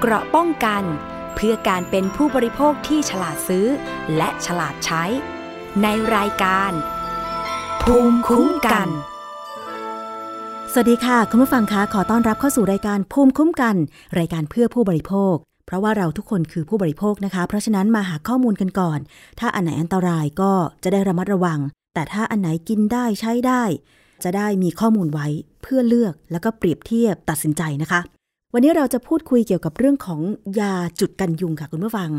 เกราะป้องกัน เพื่อการเป็นผู้บริโภคที่ฉลาดซื้อ และฉลาดใช้ ในรายการ ภูมิคุ้มกัน สวัสดีค่ะ คุณผู้ฟังคะขอต้อนรับเข้าสู่รายการภูมิคุ้มกัน รายการเพื่อผู้บริโภค เพราะว่าเราทุกคนคือผู้บริโภคนะคะ เพราะฉะนั้นมาหาข้อมูลกันก่อน ถ้าอันไหนอันตรายก็จะได้ระมัดระวัง แต่ถ้าอันไหนกินได้ใช้ได้ จะได้มีข้อมูลไว้เพื่อเลือกแล้วก็เปรียบเทียบตัดสินใจนะคะ วันนี้เราจะพูดคุยเกี่ยวกับเรื่องของยาจุดกันยุงค่ะคุณผู้ฟัง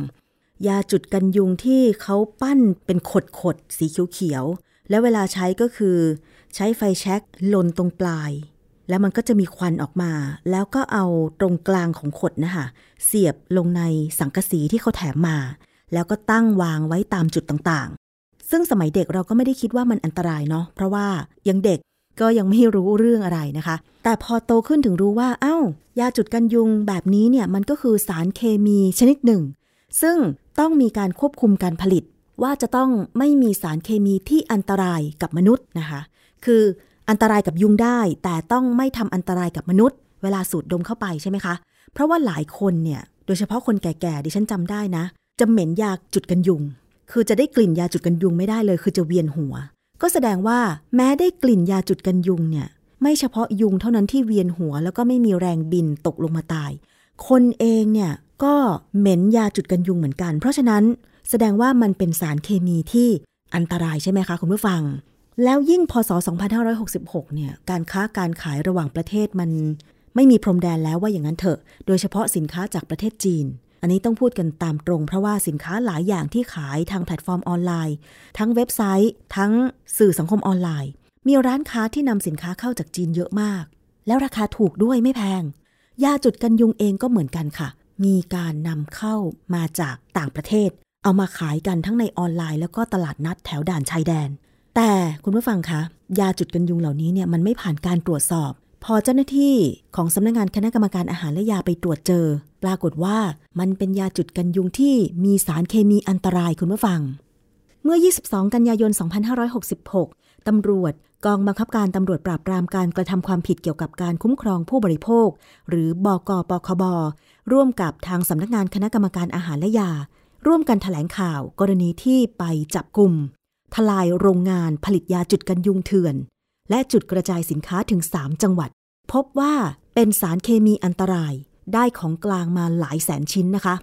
ยาจุดกันยุงที่เขาปั้นเป็นขดขดๆสีเขียวๆแล้วเวลาใช้ก็คือ ใช้ไฟแช็กลนตรงปลาย แล้วมันก็จะมีควันออกมา แล้วก็เอาตรงกลางของขดนะคะเสียบลงในสังกะสีที่เขาแถมมา แล้วก็ตั้งวางไว้ตามจุดต่างๆ ซึ่งสมัยเด็กเราก็ไม่ได้คิดว่ามันอันตรายเนาะเพราะว่ายังเด็ก ก็ยังไม่รู้เรื่องอะไรนะคะ แต่พอโตขึ้นถึงรู้ว่าเอ้า ยาจุดกันยุงแบบนี้เนี่ยมันก็คือสารเคมีชนิดหนึ่ง ซึ่งต้องมีการควบคุมการผลิต ว่าจะต้องไม่มีสารเคมีที่อันตรายกับมนุษย์นะคะ คืออันตรายกับยุงได้ แต่ต้องไม่ทำอันตรายกับมนุษย์ เวลาสูดดมเข้าไปใช่ไหมคะ เพราะว่าหลายคนเนี่ยโดยเฉพาะคนแก่ๆดิฉันจำได้นะ จะเหม็นยาจุดกันยุง คือจะได้กลิ่นยาจุดกันยุงไม่ได้เลย คือจะเวียนหัว ก็แสดงว่าแม้ได้กลิ่นยาจุดกันยุงเนี่ยไม่เฉพาะยุงเท่านั้นที่เวียนหัว แล้วก็ไม่มีแรงบินตกลงมาตาย คนเองเนี่ยก็เหม็นยาจุดกันยุงเหมือนกัน เพราะฉะนั้นแสดงว่ามันเป็นสารเคมีที่อันตรายใช่ไหมคะคุณผู้ฟัง แล้วยิ่งพศ 2566 เนี่ยการค้าการขายระหว่างประเทศมัน ไม่มีพรมแดนแล้วว่าอย่างนั้นเถอะ โดยเฉพาะสินค้าจากประเทศจีน อันนี้ต้องพูดกันตามตรง เพราะว่าสินค้าหลายอย่างที่ขายทางแพลตฟอร์มออนไลน์ ทั้งเว็บไซต์ ทั้งสื่อสังคมออนไลน์ มีร้านค้าที่นำสินค้าเข้าจากจีนเยอะมาก แล้วราคาถูกด้วยไม่แพง ยาจุดกันยุงเองก็เหมือนกันค่ะ มีการนำเข้ามาจากต่างประเทศ เอามาขายกันทั้งในออนไลน์ แล้วก็ตลาดนัดแถวด่านชายแดน แต่คุณผู้ฟังคะยาจุดกันยุงเหล่านี้เนี่ยมันไม่ผ่านการตรวจสอบ พอเจ้าหน้าที่ของสำนักงงานคณะกรรมการอาหารและยาไปตรวจเจอ ปรากฏว่ามันเป็นยาจุดกันยุงที่มีสารเคมีอันตรายคุณผู้ฟัง เมื่อ 22 กันยายน 2566 ตำรวจกองบังคับการตำรวจปราบปรามการกระทำความผิดเกี่ยวกับการคุ้มครองผู้บริโภค หรือบกปคบ ร่วมกับทางสำนักงานคณะกรรมการอาหารและยา ร่วมกันถแถลงข่าวกรณีที่ไปจับกลุ่มทลายโรงงานผลิตยาจุดกันยุงเถื่อน และจุดกระจายสินค้าถึง 3 จังหวัด พบว่าเป็นสารเคมีอันตรายได้ของกลางมาหลายแสนชิ้นนะคะ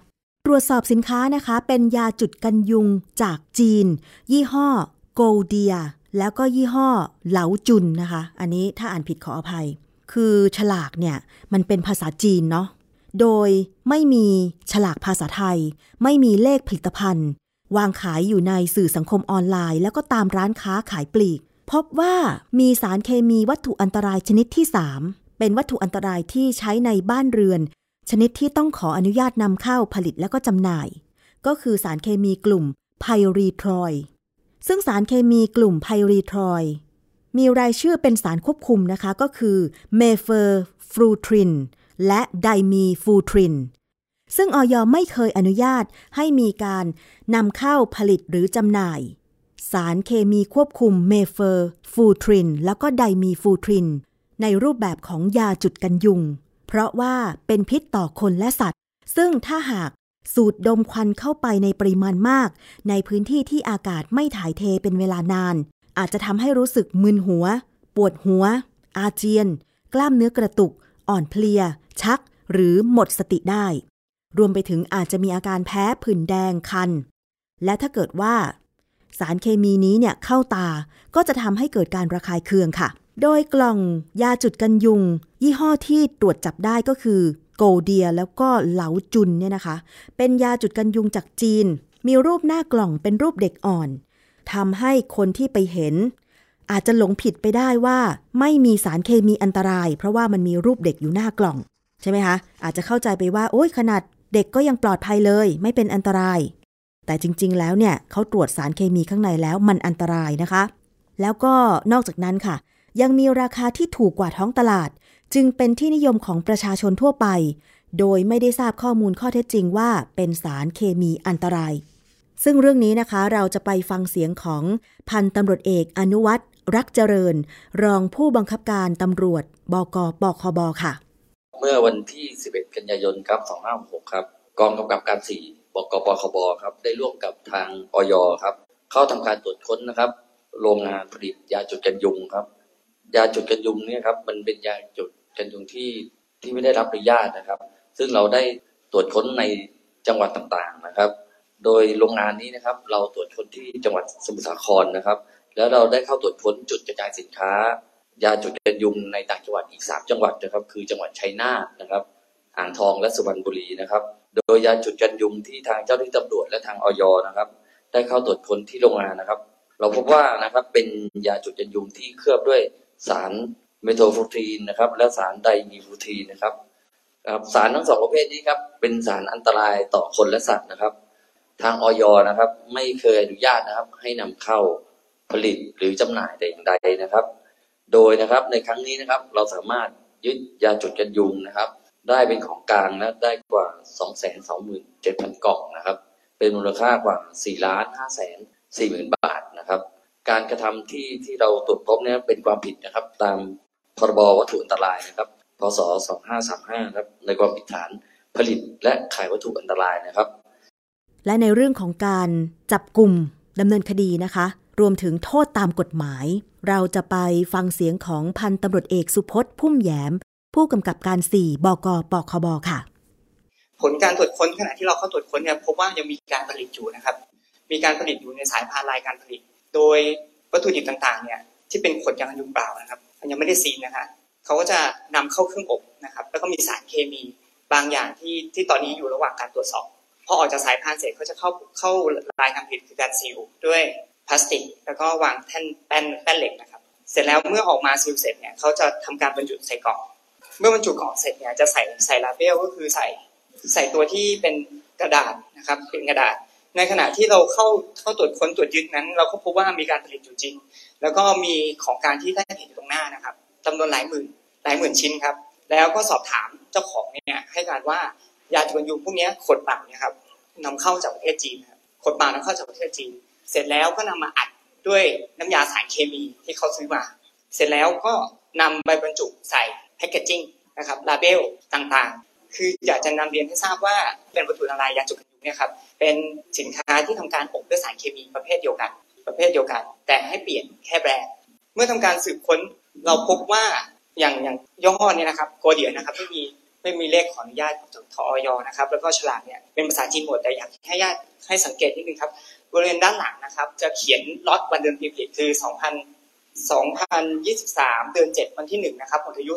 ตรวจสอบสินค้านะคะ เป็นยาจุดกันยุงจากจีน ยี่ห้อโกลเดีย แล้วก็ยี่ห้อเหลาจุนนะคะ อันนี้ถ้าอ่านผิดขออภัย คือฉลากเนี่ย มันเป็นภาษาจีนเนาะโดยไม่มีฉลากภาษาไทย ไม่มีเลขผลิตภัณฑ์ วางขายอยู่ในสื่อสังคมออนไลน์ แล้วก็ตามร้านค้าขายปลีก พบว่ามีสารเคมีวัตถุอันตรายชนิดที่ 3 เป็นวัตถุอันตรายที่ใช้ในบ้านเรือน ชนิดที่ต้องขออนุญาตนำเข้าผลิตและก็จำหน่าย ก็คือสารเคมีกลุ่มไพรีทรอยด์ ซึ่งสารเคมีกลุ่มไพรีทรอยด์ มีรายชื่อเป็นสารควบคุมนะคะ ก็คือเมเพอร์ฟลูทรินและไดมีฟลูทรินซึ่งอย.ไม่เคยอนุญาตให้มีการนำเข้าผลิตหรือจำหน่าย สารเคมีควบคุมเมเพอร์ ฟลูทริน แล้วก็ไดมีฟลูทริน ในรูปแบบของยาจุดกันยุง เพราะว่าเป็นพิษต่อคนและสัตว์ ซึ่งถ้าหากสูดดมควันเข้าไปในปริมาณมาก ในพื้นที่ที่อากาศไม่ถ่ายเทเป็นเวลานาน อาจจะทำให้รู้สึกมึนหัว ปวดหัว อาเจียน กล้ามเนื้อกระตุก อ่อนเพลีย ชัก หรือหมดสติได้ รวมไปถึงอาจจะมีอาการแพ้ผื่นแดงคัน และถ้าเกิดว่า สารเคมีนี้เนี่ยเข้าตาก็จะทำให้เกิดการระคายเคืองค่ะ โดยกล่องยาจุดกันยุง ยี่ห้อที่ตรวจจับได้ก็คือโกลเดียแล้วก็เหลาจุนเนี่ยนะคะ เป็นยาจุดกันยุงจากจีน มีรูปหน้ากล่องเป็นรูปเด็กอ่อนทำให้คนที่ไปเห็น อาจจะหลงผิดไปได้ว่า ไม่มีสารเคมีอันตราย เพราะว่ามันมีรูปเด็กอยู่หน้ากล่อง ใช่ไหมคะอาจจะเข้าใจไปว่า โอ้ยขนาดเด็กก็ยังปลอดภัยเลย ไม่เป็นอันตราย แต่จริง ๆ แล้วเนี่ยเขาตรวจสารเคมีข้างในแล้วมันอันตรายนะคะ แล้วก็นอกจากนั้นค่ะ ยังมีราคาที่ถูกกว่าท้องตลาด จึงเป็นที่นิยมของประชาชนทั่วไป โดยไม่ได้ทราบข้อมูลข้อเท็จจริงว่าเป็นสารเคมีอันตราย ซึ่งเรื่องนี้นะคะเราจะไปฟังเสียงของพันตำรวจเอกอนุวัตรรักเจริญ รองผู้บังคับการตำรวจบกปคบค่ะ เมื่อวันที่ 11 กันยายนครับ 2566 ครับ กองกำกับการ 4 บกปคบครับ ได้ร่วมกับทางออยครับ เข้าทำการตรวจค้นนะครับ โรงงานผลิตยาจุดกันยุงครับ ยาจุดกันยุงเนี่ยครับ มันเป็นยาจุดกันยุงที่ที่ไม่ได้รับอนุญาตนะครับ ซึ่งเราได้ตรวจค้นในจังหวัดต่างๆนะครับ โดยโรงงานนี้นะครับ เราตรวจค้นที่จังหวัดสมุทรสาครนะครับ แล้วเราได้เข้าตรวจค้นจุดกระจายสินค้า ยาจุดกันยุงในต่างจังหวัดอีกสามจังหวัดนะครับ คือจังหวัดชัยนาทนะครับ อ่างทองและสุพรรณบุรีนะครับ โดยยาจุดกันยุงที่ทางเจ้าหน้าที่ตำรวจและทางออยนะครับ ได้เข้าตรวจค้นที่โรงงานนะครับ เราพบว่านะครับเป็นยาจุดกันยุงที่เคลือบด้วยสารเมโทโฟทีนนะครับ และสารไดมีฟูทีนนะครับครับสารทั้งสองประเภทนี้ครับเป็นสารอันตรายต่อคนและสัตว์นะครับ ทางออยนะครับ ไม่เคยอนุญาตนะครับ ให้นำเข้าผลิตหรือจำหน่ายแต่อย่างใดนะครับ โดยนะครับในครั้งนี้นะครับ เราสามารถยึดยาจุดกันยุงนะครับ ได้เป็นของกลางนะได้กว่า 227,000 กล่องนะครับ เป็นมูลค่ากว่า4ล้าน5แสน4หมื่นบาทนะครับ การกระทำที่ที่เราตรวจพบเนี่ยเป็นความผิดนะครับ ตามพรบวัตถุอันตรายนะครับ พศ 2535 ครับ ในความผิดฐานผลิตและขายวัตถุอันตรายนะครับ และในเรื่องของการจับกลุ่มดำเนินคดีนะคะ รวมถึงโทษตามกฎหมาย เราจะไปฟังเสียงของพันตำรวจเอกสุพจน์พุ่มแยม ผู้กำกับการ 4 บกปคบค่ะ ผลการตรวจค้นขณะที่เราเข้าตรวจค้นเนี่ยพบว่ายังมีการผลิตอยู่นะครับ มีการผลิตอยู่ในสายพานลายการผลิต โดยวัตถุดิบต่างๆเนี่ยที่เป็นขวดยางยุงเปล่านะครับยังไม่ได้ซีนนะคะเขาก็จะนำเข้าเครื่องอบนะครับแล้วก็มีสารเคมีบางอย่างที่ที่ตอนนี้อยู่ระหว่างการตรวจสอบพอออกจากสายพานเสร็จเขาจะเข้าเข้าลายการผลิตคือการซีลด้วยพลาสติก แล้วก็วางแท่นแป้นแป้นเหล็กนะครับ เสร็จแล้วเมื่อออกมาซีลเสร็จเนี่ยเขาจะทำการบรรจุใส่กล่อง เมื่อบรรจุกล่องเสร็จเนี่ยจะใส่ใส่ลาเบลก็คือใส่ใส่ตัวที่เป็นกระดาษนะครับเป็นกระดาษ ในขณะที่เราเข้าเข้าตรวจค้นตรวจยึดนั้น เราก็พบว่ามีการผลิตอยู่จริง แล้วก็มีของการที่ท่านเห็นอยู่ตรงหน้านะครับจำนวนหลายหมื่นหลายหมื่นชิ้นครับ แล้วก็สอบถามเจ้าของเนี่ยให้การว่ายาจุลยุงพวกนี้ขดปล่าเนี่ยครับนำเข้าจากประเทศจีนครับขดปล่านำเข้าจากประเทศจีน เสร็จแล้วก็นำมาอัดด้วยน้ำยาสารเคมีที่เขาซื้อมา เสร็จแล้วก็นำไปบรรจุใส่ แพคเกจจิ้งนะครับลาเบลต่างๆ คืออยากจะนำเรียนให้ทราบว่าเป็นวัตถุละลายยาจุกยุงเนี่ยครับเป็นสินค้าที่ทำการอบด้วยสารเคมีประเภทเดียวกัน ประเภทเดียวกัน แต่ให้เปลี่ยนแค่แบรนด์เมื่อทำการสืบค้นเราพบว่าอย่างอย่างย่อเนี่ยนะครับโกเดียนะครับไม่มีไม่มีเลขขออนุญาตจากทอยนะครับแล้วก็ฉลากเนี่ยเป็นภาษาจีนหมดแต่อยากให้ญาติให้สังเกตนิดนึงครับบริเวณด้านหลังนะครับ จะเขียนล็อตวันเดือนปีผลิตคือ2000 2023 เดือน 7 วันที่ 1 นะครับหมดอายุ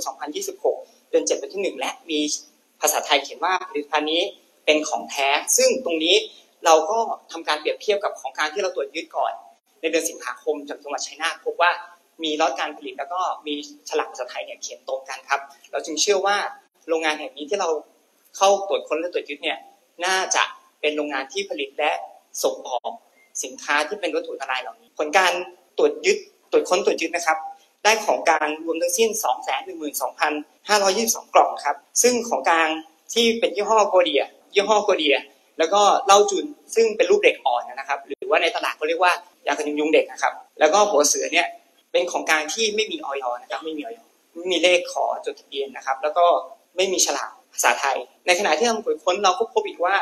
2026 เดือน 7 วันที่ 1 และมีภาษาไทยเขียนว่าผลิตภัณฑ์นี้เป็นของแท้ ซึ่งตรงนี้เราก็ทำการเปรียบเทียบกับของการที่เราตรวจยึดก่อน ในเดือนสิงหาคมจากจังหวัดชัยนาทพบว่ามีล็อตการผลิตแล้วก็มีฉลากภาษาไทยเนี่ยเขียนตรงกันครับ เราจึงเชื่อว่าโรงงานแห่งนี้ที่เราเข้าตรวจค้นและตรวจยึดเนี่ยน่าจะเป็นโรงงานที่ผลิตและส่งออกสินค้าที่เป็นวัตถุอันตรายเหล่านี้ ผลการตรวจยึด ตรวจค้นตรวจยึดนะครับ ได้ของกลางรวมทั้งสิ้น 212,522 กล่องครับ ซึ่งของกลางที่เป็นยี่ห้อโกเดีย ยี่ห้อโกเดีย แล้วก็เหล้าจุนซึ่งเป็นรูปเด็กอ่อนนะครับ หรือว่าในตลาดเขาเรียกว่ายากันยุงเด็กนะครับ แล้วก็หัวเสือเนี่ยเป็นของกลางที่ไม่มีออยนะครับ ไม่มีออยไม่มีเลขขอจดทะเบียนนะครับ แล้วก็ไม่มีฉลากภาษาไทย ในขณะที่เราตรวจค้นเราก็พบอีกว่า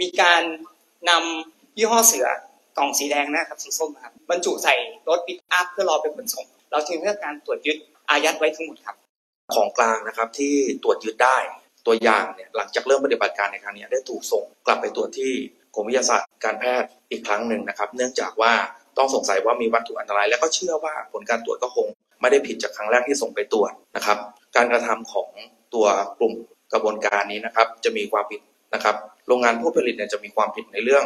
มีการนำยี่ห้อเสือ กล่องสีแดงนะครับสีส้มครับบรรจุใส่รถปิกอัพเพื่อรอไปขนส่ง เราจึงเลือกการตรวจยึดอายัดไว้ทั้งหมดครับ ของกลางนะครับที่ตรวจยึดได้ตัวอย่างเนี่ยหลังจากเริ่มปฏิบัติการในครั้งนี้ได้ถูกส่งกลับไปตรวจที่กรมวิทยาศาสตร์การแพทย์อีกครั้งหนึ่งนะครับ เนื่องจากว่าต้องสงสัยว่ามีวัตถุอันตราย และก็เชื่อว่าผลการตรวจก็คง ไม่ได้ผิดจากครั้งแรกที่ส่งไปตรวจนะครับ การกระทำของตัวกลุ่มกระบวนการนี้นะครับ จะมีความผิดนะครับ โรงงานผู้ผลิตเนี่ยจะมีความผิดในเรื่อง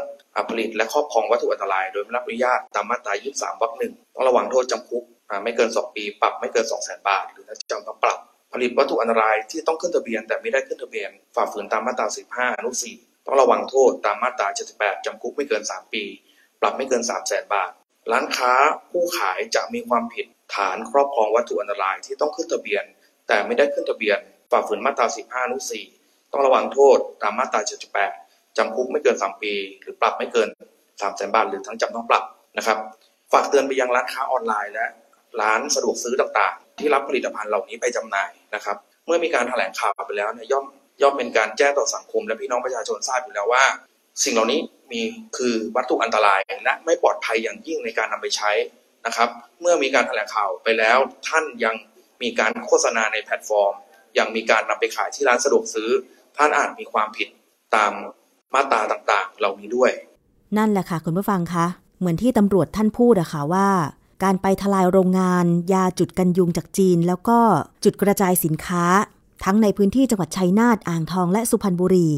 ผลิตและครอบครองวัตถุอันตราย โดยไม่รับอนุญาตตามมาตรา 23 วรรคหนึ่งต้องระวังโทษจำคุกไม่เกิน 2 ปี ปรับไม่เกิน 2 0 0 0 0 0 บาท หรือจำทั้งปรับผลิตวัตถุอันตรายที่ต้องขึ้นทะเบียน แต่ไม่ได้ขึ้นทะเบียน ฝ่าฝืนตามมาตรา 15 อนุ 4 ต้องระวังโทษตามมาตรา 78 จำคุกไม่เกิน 3 ปี ปรับไม่เกิน 3 0 0 0 0 0 บาท ร้านค้าผู้ขายจะมีความผิดฐานครอบครองวัตถุอันตรายที่ต้องขึ้นทะเบียน แต่ไม่ได้ขึ้นทะเบียน ฝ่าฝืนมาตรา 15 อนุ 4 ต้องระวังโทษตามมาตรา 78 จำคุกไม่เกิน 3 ปี หรือปรับไม่เกิน3 0 0 0 0 0บาท หรือทั้งจำทั้งปรับนะครับ ฝากเตือนไปยังร้านค้าออนไลน์และร้านสะดวกซื้อต่างๆ ที่รับผลิตภัณฑ์เหล่านี้ไปจำหน่ายนะครับ เมื่อมีการแถลงข่าวไปแล้วเนี่ยย่อมย่อมเป็นการแจ้งต่อสังคม และพี่น้องประชาชนทราบอยู่แล้วว่า สิ่งเหล่านี้มีคือวัตถุอันตรายและไม่ปลอดภัยอย่างยิ่งในการนำไปใช้นะครับ เมื่อมีการแถลงข่าวไปแล้วท่านยังมีการโฆษณาในแพลตฟอร์ม ยังมีการนำไปขายที่ร้านสะดวกซื้อ ท่านอาจมีความผิดตามมาตราต่างๆ เหล่านี้ด้วย นั่นแหละค่ะคุณผู้ฟังคะ เหมือนที่ตำรวจท่านพูดอะค่ะว่า การไปทลายโรงงาน ยาจุดกันยุงจากจีน แล้วก็จุดกระจายสินค้า ทั้งในพื้นที่จังหวัดชัยนาทอ่างทองและสุพรรณบุรี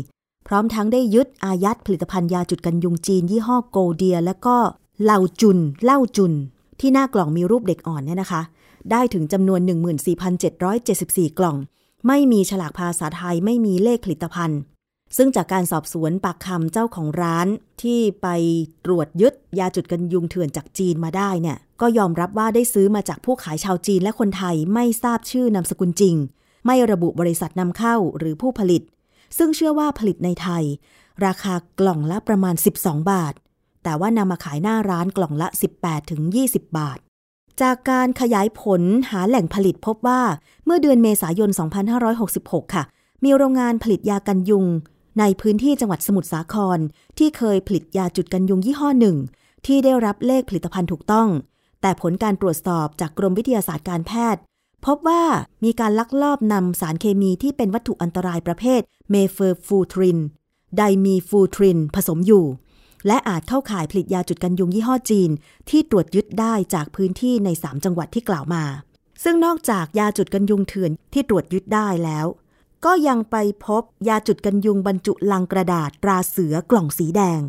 พร้อมทั้งได้ยึดอายัดผลิตภัณฑ์ยาจุดกันยุงจีน ยี่ห้อโกเดีย และก็เหล่าจุนเหล่าจุน ที่หน้ากล่องมีรูปเด็กอ่อนเนี่ยนะคะ ได้ถึงจำนวน 14,774 กล่อง ไม่มีฉลากภาษาไทยไม่มีเลขผลิตภัณฑ์ ซึ่งจากการสอบสวนปากคำเจ้าของร้านที่ไปตรวจยึดยาจุดกันยุงเถื่อนจากจีนมาได้เนี่ยก็ยอมรับว่าได้ซื้อมาจากผู้ขายชาวจีนและคนไทยไม่ทราบชื่อนามสกุลจริง ไม่ระบุบริษัทนำเข้าหรือผู้ผลิต ซึ่งเชื่อว่าผลิตในไทย ราคากล่องละประมาณ 12 บาท แต่ว่านำมาขายหน้าร้านกล่องละ 18-20 บาท จากการขยายผลหาแหล่งผลิตพบว่าเมื่อเดือนเมษายน 2566 ค่ะ มีโรงงานผลิตยากันยุง ในพื้นที่จังหวัดสมุทรสาคร ที่เคยผลิตยาจุดกันยุงยี่ห้อหนึ่ง ที่ได้รับเลขผลิตภัณฑ์ถูกต้อง แต่ผลการตรวจสอบจากกรมวิทยาศาสตร์การแพทย์ พบว่ามีการลักลอบนำสารเคมีที่เป็นวัตถุอันตรายประเภทเมเพอร์ฟลูทรินไดมีฟลูทรินผสมอยู่ และอาจเข้าข่ายผลิตยาจุดกันยุงยี่ห้อจีน ที่ตรวจยึดได้จากพื้นที่ใน 3 จังหวัดที่กล่าวมา ซึ่งนอกจากยาจุดกันยุงเถื่อนที่ตรวจยึดได้แล้ว ก็ยังไปพบยาจุดกันยุงบรรจุลังกระดาษตราเสือกล่องสีแดง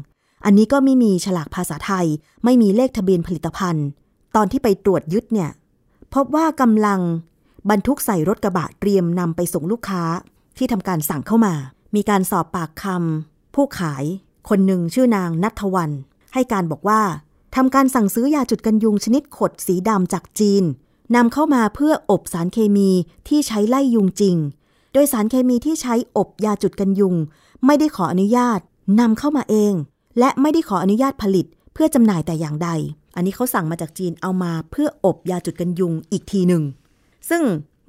อันนี้ก็ไม่มีฉลากภาษาไทย ไม่มีเลขทะเบียนผลิตภัณฑ์ ตอนที่ไปตรวจยึดเนี่ยพบว่ากำลังบรรทุกใส่รถกระบะเตรียมนำไปส่งลูกค้าที่ทำการสั่งเข้ามา มีการสอบปากคำผู้ขาย คนหนึ่งชื่อนางนัทวัน ให้การบอกว่าทำการสั่งซื้อยาจุดกันยุงชนิดขดสีดำจากจีนนำเข้ามาเพื่ออบสารเคมีที่ใช้ไล่ยุงจริง โดยสารเคมีที่ใช้อบยาจุดกันยุง ไม่ได้ขออนุญาตนำเข้ามาเอง และไม่ได้ขออนุญาตผลิตเพื่อจำหน่ายแต่อย่างใด อันนี้เขาสั่งมาจากจีนเอามาเพื่ออบยาจุดกันยุงอีกทีหนึ่ง ซึ่ง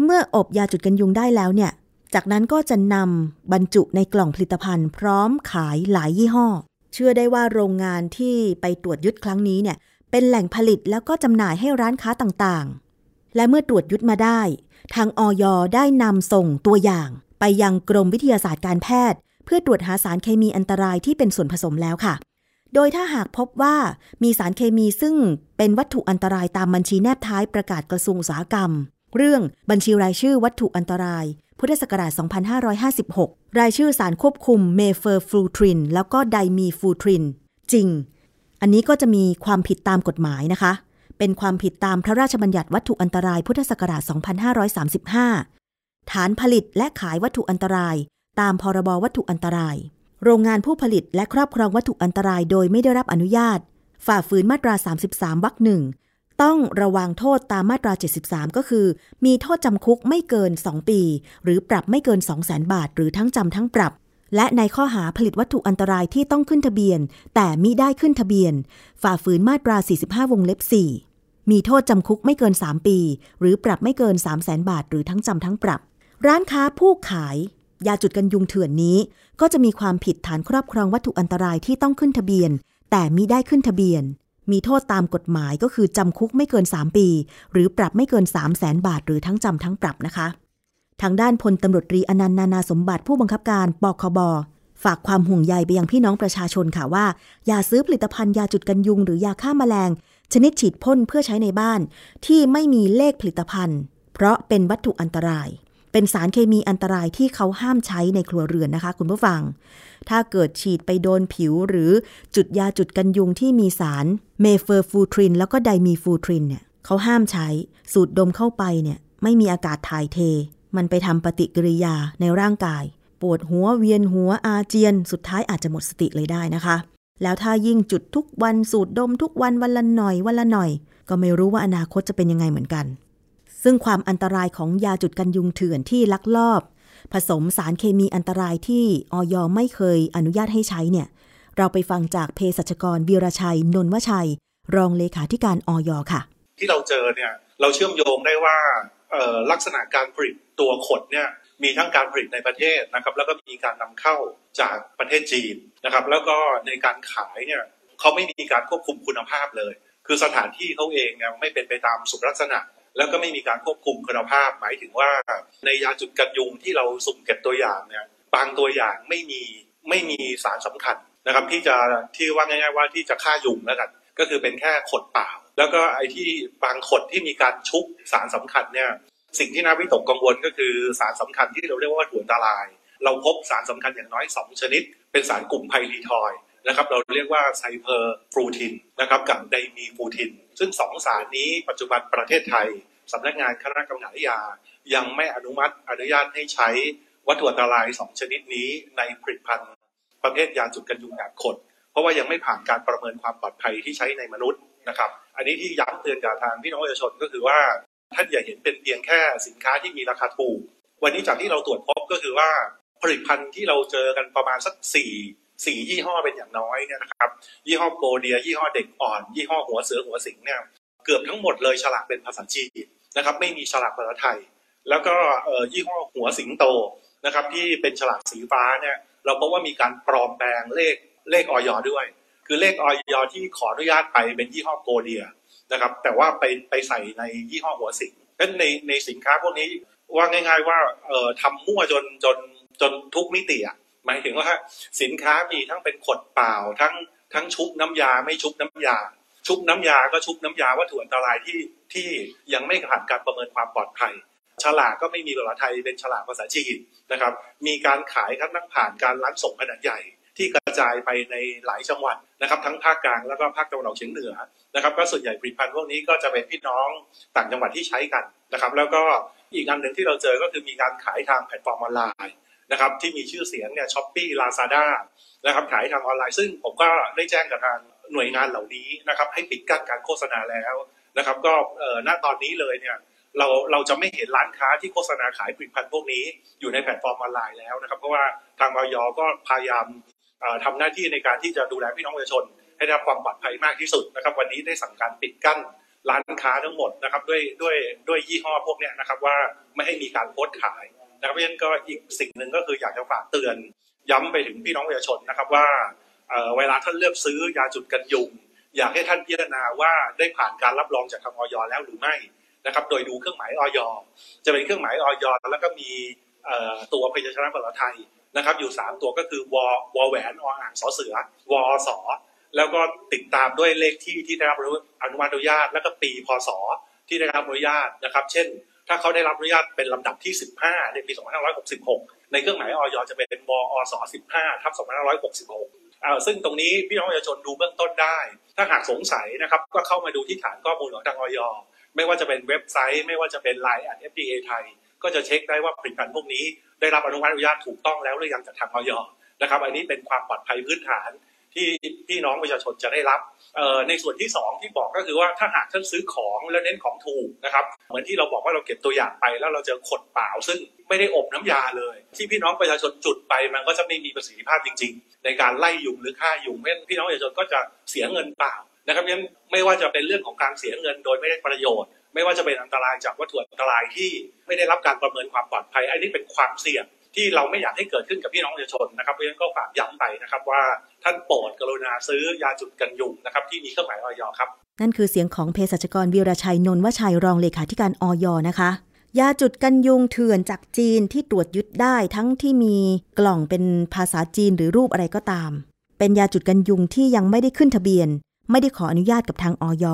เมื่ออบยาจุดกันยุงได้แล้วเนี่ย จากนั้นก็จะนำบรรจุในกล่องผลิตภัณฑ์ พร้อมขายหลายยี่ห้อ เชื่อได้ว่าโรงงานที่ไปตรวจยึดครั้งนี้เนี่ยเป็นแหล่งผลิตแล้วก็จำหน่ายให้ร้านค้าต่างๆ และเมื่อตรวจยึดมาได้ ทางอย.ได้นำส่งตัวอย่าง ไปยังกรมวิทยาศาสตร์การแพทย์ เพื่อตรวจหาสารเคมีอันตรายที่เป็นส่วนผสมแล้วค่ะ โดยถ้าหากพบว่ามีสารเคมีซึ่งเป็นวัตถุอันตรายตามบัญชีแนบท้ายประกาศกระทรวงอุตสาหกรรม เรื่องบัญชีรายชื่อวัตถุอันตราย พุทธศักราช 2556 รายชื่อสารควบคุมเมเพอร์ฟลูทริน แล้วก็ไดมีฟลูทริน จริง อันนี้ก็จะมีความผิดตามกฎหมายนะคะ เป็นความผิดตามพระราชบัญญัติวัตถุอันตรายพุทธศักราช 2535 ฐานผลิตและขายวัตถุอันตราย ตามพรบวัตถุอันตราย โรงงานผู้ผลิตและครอบครองวัตถุอันตรายโดยไม่ได้รับอนุญาต ฝ่าฝืนมาตรา 33วรรคหนึ่ง ต้องระวังโทษตามมาตรา 73 ก็คือ มีโทษจำคุกไม่เกิน 2 ปี หรือปรับไม่เกิน 200,000บาท หรือทั้งจำทั้งปรับ และในข้อหาผลิตวัตถุอันตรายที่ต้องขึ้นทะเบียน แต่มิได้ขึ้นทะเบียน ฝ่าฝืนมาตรา 45 วงเล็บ 4 มีโทษจำคุกไม่เกิน 3 ปี หรือปรับไม่เกิน 300,000บาท หรือทั้งจำทั้งปรับ ร้านค้าผู้ขายยาจุดกันยุงเถื่อนนี้ ก็จะมีความผิดฐานครอบครองวัตถุอันตรายที่ต้องขึ้นทะเบียน แต่มิได้ขึ้นทะเบียน มีโทษตามกฎหมายก็คือจำคุกไม่เกิน 3 ปี หรือปรับไม่เกิน 3 0 0แสนบาท หรือทั้งจำทั้งปรับนะคะ ทางด้านพลตำรวจตรีอนันต์นานาสมบัติผู้บังคับการปคบฝากความห่วงใยไปยังพี่น้องประชาชนค่ะว่า อย่าซื้อผลิตภัณฑ์ยาจุดกันยุง หรือยาฆ่าแมลง ชนิดฉีดพ่นเพื่อใช้ในบ้าน ที่ไม่มีเลขผลิตภัณฑ์ เพราะเป็นวัตถุอันตราย เป็นสารเคมีอันตรายที่เขาห้ามใช้ในครัวเรือนนะคะ คุณผู้ฟัง ถ้าเกิดฉีดไปโดนผิวหรือจุดยาจุดกันยุงที่มีสารเมเพอร์ฟลูทริน แล้วก็ไดมีฟลูทรินเนี่ยเขาห้ามใช้สูดดมเข้าไปเนี่ยไม่มีอากาศถ่ายเท มันไปทำปฏิกิริยาในร่างกาย ปวดหัวเวียนหัวอาเจียน สุดท้ายอาจจะหมดสติเลยได้นะคะ แล้วถ้ายิ่งจุดทุกวันสูดดมทุกวันวันละหน่อยวันละหน่อย ก็ไม่รู้ว่าอนาคตจะเป็นยังไงเหมือนกัน ซึ่งความอันตรายของยาจุดกันยุงเถื่อนที่ลักลอบ ผสมสารเคมีอันตรายที่ออยไม่เคยอนุญาตให้ใช้เนี่ย เราไปฟังจากเภสัชกรวีรชัย นนวชัย รองเลขาธิการออยค่ะ ที่เราเจอเนี่ยเราเชื่อมโยงได้ว่าลักษณะการผลิตตัวขดเนี่ยมีทั้งการผลิตในประเทศนะครับ แล้วก็มีการนำเข้าจากประเทศจีนนะครับ แล้วก็ในการขายเนี่ยเขาไม่มีการควบคุมคุณภาพเลย คือสถานที่เขาเองเนี่ยไม่เป็นไปตามสุขลักษณะ แล้วก็ไม่มีการควบคุมคุณภาพ หมายถึงว่าในยาจุดกันยุงที่เราสุ่มเก็บตัวอย่างเนี่ยบางตัวอย่างไม่มีไม่มีสารสำคัญนะครับ ที่จะที่ว่าง่าย ๆ ว่าที่จะฆ่ายุงแล้วกัน ก็คือเป็นแค่ขดเปล่า แล้วก็ไอ้ที่บางขดที่มีการชุบสารสำคัญเนี่ยสิ่งที่น่าวิตกกังวลก็คือสารสำคัญที่เราเรียกว่าถั่วตาลาย เราพบสารสำคัญอย่างน้อย 2 ชนิด เป็นสารกลุ่มไพรีทรอยด์ นะครับเราเรียกว่าไซเพอร์ฟูทินนะครับกับไดมีฟลูทริน ซึ่งสองสารนี้ปัจจุบันประเทศไทยสำนักงานคณะกรรมการยา ยังไม่อนุมัติอนุญาตให้ใช้วัตถุอันตราย2ชนิดนี้ในผลิตภัณฑ์ประเภทยาจุดกันยุงแบบขดเพราะว่ายังไม่ผ่านการประเมินความปลอดภัยที่ใช้ในมนุษย์นะครับ อันนี้ที่ย้ำเตือนกับทางพี่น้องประชาชนก็คือว่าท่านอย่าเห็นเป็นเพียงแค่สินค้าที่มีราคาถูก วันนี้จากที่เราตรวจพบก็คือว่าผลิตภัณฑ์ที่เราเจอกันประมาณสักสี่ สี่ยี่ห้อเป็นอย่างน้อยเนี่ยนะครับ ยี่ห้อโกเดีย ยี่ห้อเด็กอ่อน ยี่ห้อหัวเสือหัวสิงเนี่ยเกือบทั้งหมดเลยฉลากเป็นภาษาจีนนะครับ ไม่มีฉลากภาษาไทย แล้วก็ยี่ห้อหัวสิงโตนะครับ ที่เป็นฉลากสีฟ้าเนี่ยเราพบว่ามีการปลอมแปลงเลขเลขออยด้วย คือเลขออยที่ขออนุญาตไปเป็นยี่ห้อโกเดียนะครับ แต่ว่าไปไปใส่ในยี่ห้อหัวสิงเพราะในในสินค้าพวกนี้ว่าง่าย ๆ ว่าเอ่อทำมั่วจนจนจนทุกมิติอะ หมายถึงว่าสินค้ามีทั้งเป็นขดเปล่าทั้งทั้งชุบน้ำยาไม่ชุบน้ำยา ชุบน้ำยาก็ชุบน้ำยาวัตถุอันตรายที่ที่ยังไม่ผ่านการประเมินความปลอดภัย ฉลากก็ไม่มีภาษาไทยเป็นฉลากภาษาจีนนะครับ มีการขายครับทั้งผ่านการร้านส่งขนาดใหญ่ที่กระจายไปในหลายจังหวัดนะครับทั้งภาคกลางแล้วก็ภาคตะวันออกเฉียงเหนือนะครับก็ส่วนใหญ่ผลิตภัณฑ์พวกนี้ก็จะเป็นพี่น้องต่างจังหวัดที่ใช้กันนะครับ แล้วก็อีกอันหนึ่งที่เราเจอก็คือมีการขายทางแพลตฟอร์มออนไลน์ นะครับที่มีชื่อเสียงเนี่ย Shopee Lazadaนะครับขายทางออนไลน์ซึ่งผมก็ได้แจ้งกับทางหน่วยงานเหล่านี้นะครับให้ปิดกั้นการโฆษณาแล้วนะครับก็ณตอนนี้เลยเนี่ยเราเราจะไม่เห็นร้านค้าที่โฆษณาขายผลิตภัณฑ์พวกนี้อยู่ในแพลตฟอร์มออนไลน์แล้วนะครับเพราะว่าทางอย.ก็พยายามทำหน้าที่ในการที่จะดูแลพี่น้องประชาชน ให้ได้รับความปลอดภัยมากที่สุดนะครับ วันนี้ได้สั่งการปิดกั้นร้านค้าทั้งหมดนะครับด้วยด้วยด้วยยี่ห้อพวกนี้นะครับว่าไม่ให้มีการโพสต์ขาย นะครับเพราะฉะนั้นก็อีกสิ่งหนึ่งก็คืออยากจะฝากเตือน ย้ำไปถึงพี่น้องประชาชนนะครับว่าเวลาท่านเลือกซื้อยาจุดกันยุง อยากให้ท่านพิจารณาว่าได้ผ่านการรับรองจากทางออยแล้วหรือไม่นะครับ โดยดูเครื่องหมายออยจะเป็นเครื่องหมายออยแล้วก็มีตัวพยัญชนะภาษาไทยนะครับ อยู่ 3 ตัวก็คือววแหวนออ่างสอเสือวอสอแล้วก็ติดตามด้วยเลขที่ที่ได้รับอนุญาต แล้วก็ปีพศที่ได้รับอนุญาตนะครับ เช่น ถ้าเขาได้รับอนุญาตเป็นลำดับที่ 15 ในปี 2566 ในเครื่องหมายออยจะเป็นวอส15ทับ2566 ซึ่งตรงนี้พี่น้องประชาชนดูเบื้องต้นได้ ถ้าหากสงสัยนะครับก็เข้ามาดูที่ฐานข้อมูลของทางออยไม่ว่าจะเป็นเว็บไซต์ ไม่ว่าจะเป็น Line แอด FDA ไทย ก็จะเช็คได้ว่าผลิตภัณฑ์พวกนี้ ได้รับอนุญาตอนุญาตถูกต้องแล้วหรือยังจากทางออยนะครับ อันนี้เป็นความปลอดภัยพื้นฐานที่พี่น้องประชาชนจะได้รับ ในส่วนที่ 2 ที่บอกก็คือว่าถ้าหากท่านซื้อของแล้วเน้นของถูกนะครับเหมือนที่เราบอกว่าเราเก็บตัวอย่างไป แล้วเราเจอขดเปล่าซึ่งไม่ได้อบน้ำยาเลย ที่พี่น้องประชาชนจุดไปมันก็จะไม่มีประสิทธิภาพจริง ๆ ในการไล่ยุงหรือฆ่ายุงเพราะพี่น้องประชาชนก็จะเสียเงินเปล่านะครับยังไม่ว่าจะเป็นเรื่องของการเสียเงินโดยไม่ได้ประโยชน์ ไม่ว่าจะเป็นอันตรายจากวัตถุอันตรายที่ไม่ได้รับการประเมินความปลอดภัยอันนี้เป็นความเสี่ยง ที่เราไม่อยากให้เกิดขึ้นกับพี่น้องประชาชนนะครับเพราะฉะนั้นก็ฝากย้ำไปนะครับว่าท่านโปรดกรุณาซื้อยาจุดกันยุงนะครับที่มีเครื่องหมายออยครับ นั่นคือเสียงของเภสัชกรวีรชัยนนวชัยรองเลขาธิการออยนะคะยาจุดกันยุงเถื่อนจากจีนที่ตรวจยึดได้ทั้งที่มีกล่องเป็นภาษาจีนหรือรูปอะไรก็ตาม เป็นยาจุดกันยุงที่ยังไม่ได้ขึ้นทะเบียน ไม่ได้ขออนุญาตกับทางออย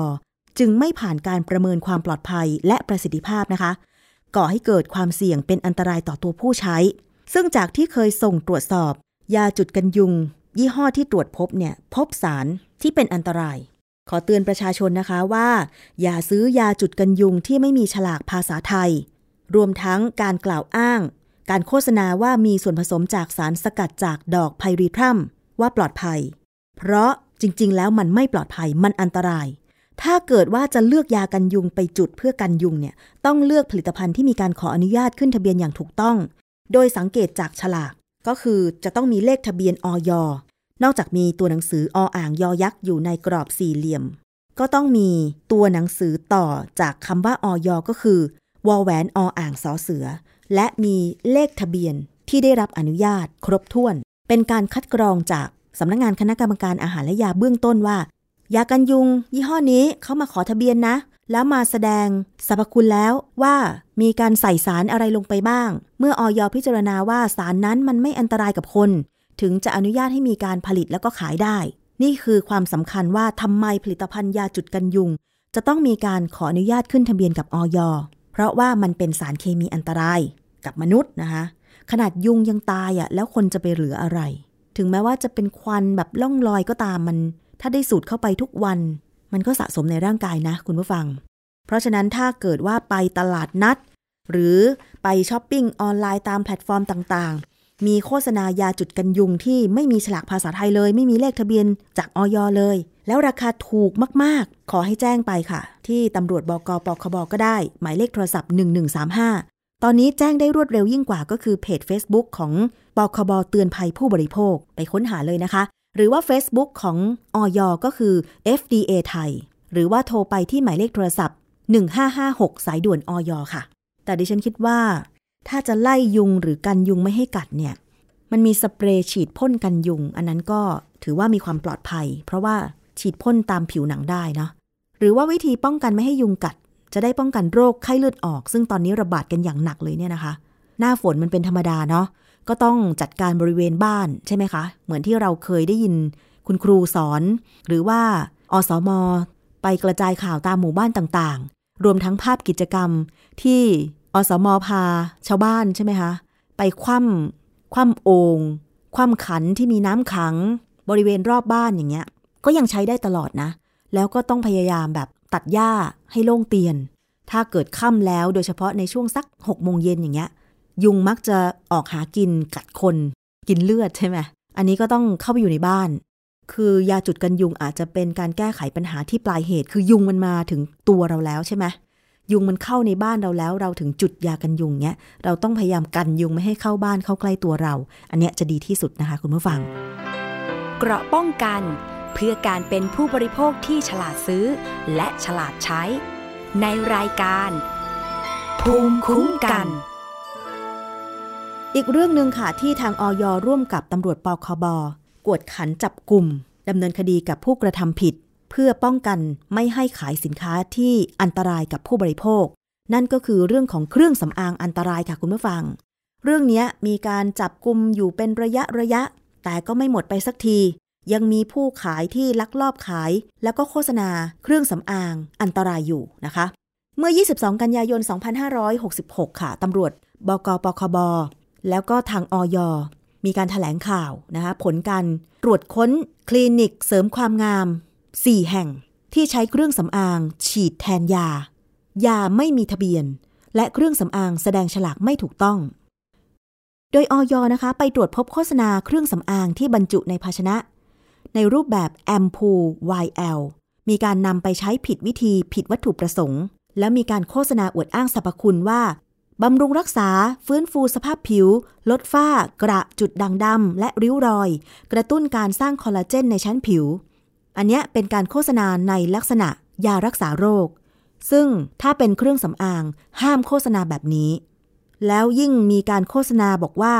จึงไม่ผ่านการประเมินความปลอดภัยและประสิทธิภาพนะคะ ก่อให้เกิดความเสี่ยงเป็นอันตรายต่อตัวผู้ใช้ ซึ่งจากที่เคยส่งตรวจสอบ ยาจุดกันยุง ยี่ห้อที่ตรวจพบเนี่ยพบสารที่เป็นอันตราย ขอเตือนประชาชนนะคะว่า อย่าซื้อยาจุดกันยุงที่ไม่มีฉลากภาษาไทย รวมทั้งการกล่าวอ้าง การโฆษณาว่ามีส่วนผสมจากสารสกัดจากดอกไพรีพรัมว่าปลอดภัย เพราะจริง ๆ แล้วมันไม่ปลอดภัยมันอันตรายถ้าเกิดว่าจะเลือกยากันยุงไปจุดเพื่อกันยุงเนี่ยต้องเลือกผลิตภัณฑ์ที่มีการขออนุญาตขึ้นทะเบียนอย่างถูกต้อง โดยสังเกตจากฉลากก็คือจะต้องมีเลขทะเบียนออยนอกจากมีตัวหนังสือออ่างยอยักษ์อยู่ในกรอบสี่เหลี่ยม ก็ต้องมีตัวหนังสือต่อจากคำว่าออยก็คือวอแหวนออ่างสอเสือ และมีเลขทะเบียนที่ได้รับอนุญาตครบถ้วน เป็นการคัดกรองจากสำนักงงานคณะกรรมการอาหารและยาเบื้องต้นว่า ยากันยุง ยี่ห้อนี้เขามาขอทะเบียนนะ แล้วมาแสดงสรรพคุณแล้วว่ามีการใส่สารอะไรลงไปบ้าง เมื่อออยพิจารณาว่าสารนั้นมันไม่อันตรายกับคน ถึงจะอนุญาตให้มีการผลิตแล้วก็ขายได้ นี่คือความสำคัญว่าทำไมผลิตภัณฑ์ยาจุดกันยุง จะต้องมีการขออนุญาตขึ้นทะเบียนกับออยเพราะว่ามันเป็นสารเคมีอันตรายกับมนุษย์นะคะขนาดยุงยังตายอะ่ะแล้วคนจะไปเหลืออะไร ถึงแม้ว่าจะเป็นควันแบบล่องลอยก็ตามมัน ถ้าได้สูดเข้าไปทุกวัน มันก็สะสมในร่างกายนะคุณผู้ฟัง เพราะฉะนั้นถ้าเกิดว่าไปตลาดนัด หรือไปช้อปปิ้งออนไลน์ตามแพลตฟอร์มต่างๆ มีโฆษณายาจุดกันยุงที่ไม่มีฉลากภาษาไทยเลย ไม่มีเลขทะเบียนจากอย. เลย แล้วราคาถูกมากๆ ขอให้แจ้งไปค่ะ ที่ตำรวจบก.ปคบ.ก็ได้ หมายเลขโทรศัพท์ 1135 ตอนนี้แจ้งได้รวดเร็วยิ่งกว่าก็คือเพจ Facebook ของปคบเตือนภัยผู้บริโภคไปค้นหาเลยนะคะ หรือว่า Facebook ของออยก็คือ FDA ไทย หรือว่าโทรไปที่หมายเลขโทรศัพท์ 1556 สายด่วนออยค่ะ แต่ดิฉันคิดว่า ถ้าจะไล่ยุงหรือกันยุงไม่ให้กัดเนี่ย มันมีสเปรย์ฉีดพ่นกันยุง อันนั้นก็ถือว่ามีความปลอดภัย เพราะว่าฉีดพ่นตามผิวหนังได้เนาะหรือว่าวิธีป้องกันไม่ให้ยุงกัด จะได้ป้องกันโรคไข้เลือดออก ซึ่งตอนนี้ระบาดกันอย่างหนักเลยเนี่ยนะคะ หน้าฝนมันเป็นธรรมดาเนาะ ก็ต้องจัดการบริเวณบ้านใช่ไหมคะ เหมือนที่เราเคยได้ยินคุณครูสอน หรือว่าอสมไปกระจายข่าวตามหมู่บ้านต่างๆ รวมทั้งภาพกิจกรรมที่อสมพาชาวบ้านใช่ไหมคะ ไปคว่ำคว่ำโอง่งคว่ำขันที่มีน้ำขังบริเวณรอบบ้านอย่างเงี้ย ก็ยังใช้ได้ตลอดนะ แล้วก็ต้องพยายามแบบตัดหญ้าให้โล่งเตียน ถ้าเกิดค่ำแล้วโดยเฉพาะในช่วงสักหกโมงเย็นอย่างเงี้ย ยุงมักจะออกหากินกัดคน กินเลือดใช่ไหมอันนี้ก็ต้องเข้าไปอยู่ในบ้าน คือยาจุดกันยุงอาจจะเป็นการแก้ไขปัญหาที่ปลายเหตุ คือยุงมันมาถึงตัวเราแล้วใช่ไหมยุงมันเข้าในบ้านเราแล้ว เราถึงจุดยากันยุงเนี้ยเราต้องพยายามกันยุงไม่ให้เข้าบ้านเข้าใกล้ตัวเรา อันเนี้ยจะดีที่สุดนะคะคุณผู้ฟัง เกราะป้องกัน เพื่อการเป็นผู้บริโภคที่ฉลาดซื้อ และฉลาดใช้ ในรายการ ภูมิคุ้มกัน อีกเรื่องหนึ่งค่ะที่ทางออยร่วมกับตำรวจปคบกวดขันจับกลุ่มดำเนินคดีกับผู้กระทำผิด เพื่อป้องกันไม่ให้ขายสินค้าที่อันตรายกับผู้บริโภค นั่นก็คือเรื่องของเครื่องสำอางอันตรายค่ะคุณผู้ฟัง เรื่องนี้มีการจับกลุ่มอยู่เป็นระยะระยะ แต่ก็ไม่หมดไปสักที ยังมีผู้ขายที่ลักลอบขาย แล้วก็โฆษณา เครื่องสำอางอันตรายอยู่นะคะ เมื่อ 22 กันยายน 2566 ค่ะตำรวจบกปคบ แล้วก็ทางออยมีการถแถลงข่าวนะคะผลการตรวจค้นคลินิกเสริมความงาม 4 แห่งที่ใช้เครื่องสำอาง ฉีดแทนยา ยาไม่มีทะเบียน และเครื่องสำอางแสดงฉลากไม่ถูกต้อง โดยออยนะคะ ไปตรวจพบโฆษณาเครื่องสำอางที่บรรจุในภาชนะ ในรูปแบบแอมพู YL มีการนำไปใช้ผิดวิธีผิดวัตถุประสงค์ และมีการโฆษณาอวดอ้างสรรพคุณว่า บำรุงรักษา ฟื้นฟูสภาพผิว ลดฝ้า กระจุดด่างดำและริ้วรอย กระตุ้นการสร้างคอลลาเจนในชั้นผิว อันนี้เป็นการโฆษณาในลักษณะยารักษาโรค ซึ่งถ้าเป็นเครื่องสำอางห้ามโฆษณาแบบนี้ แล้วยิ่งมีการโฆษณาบอกว่า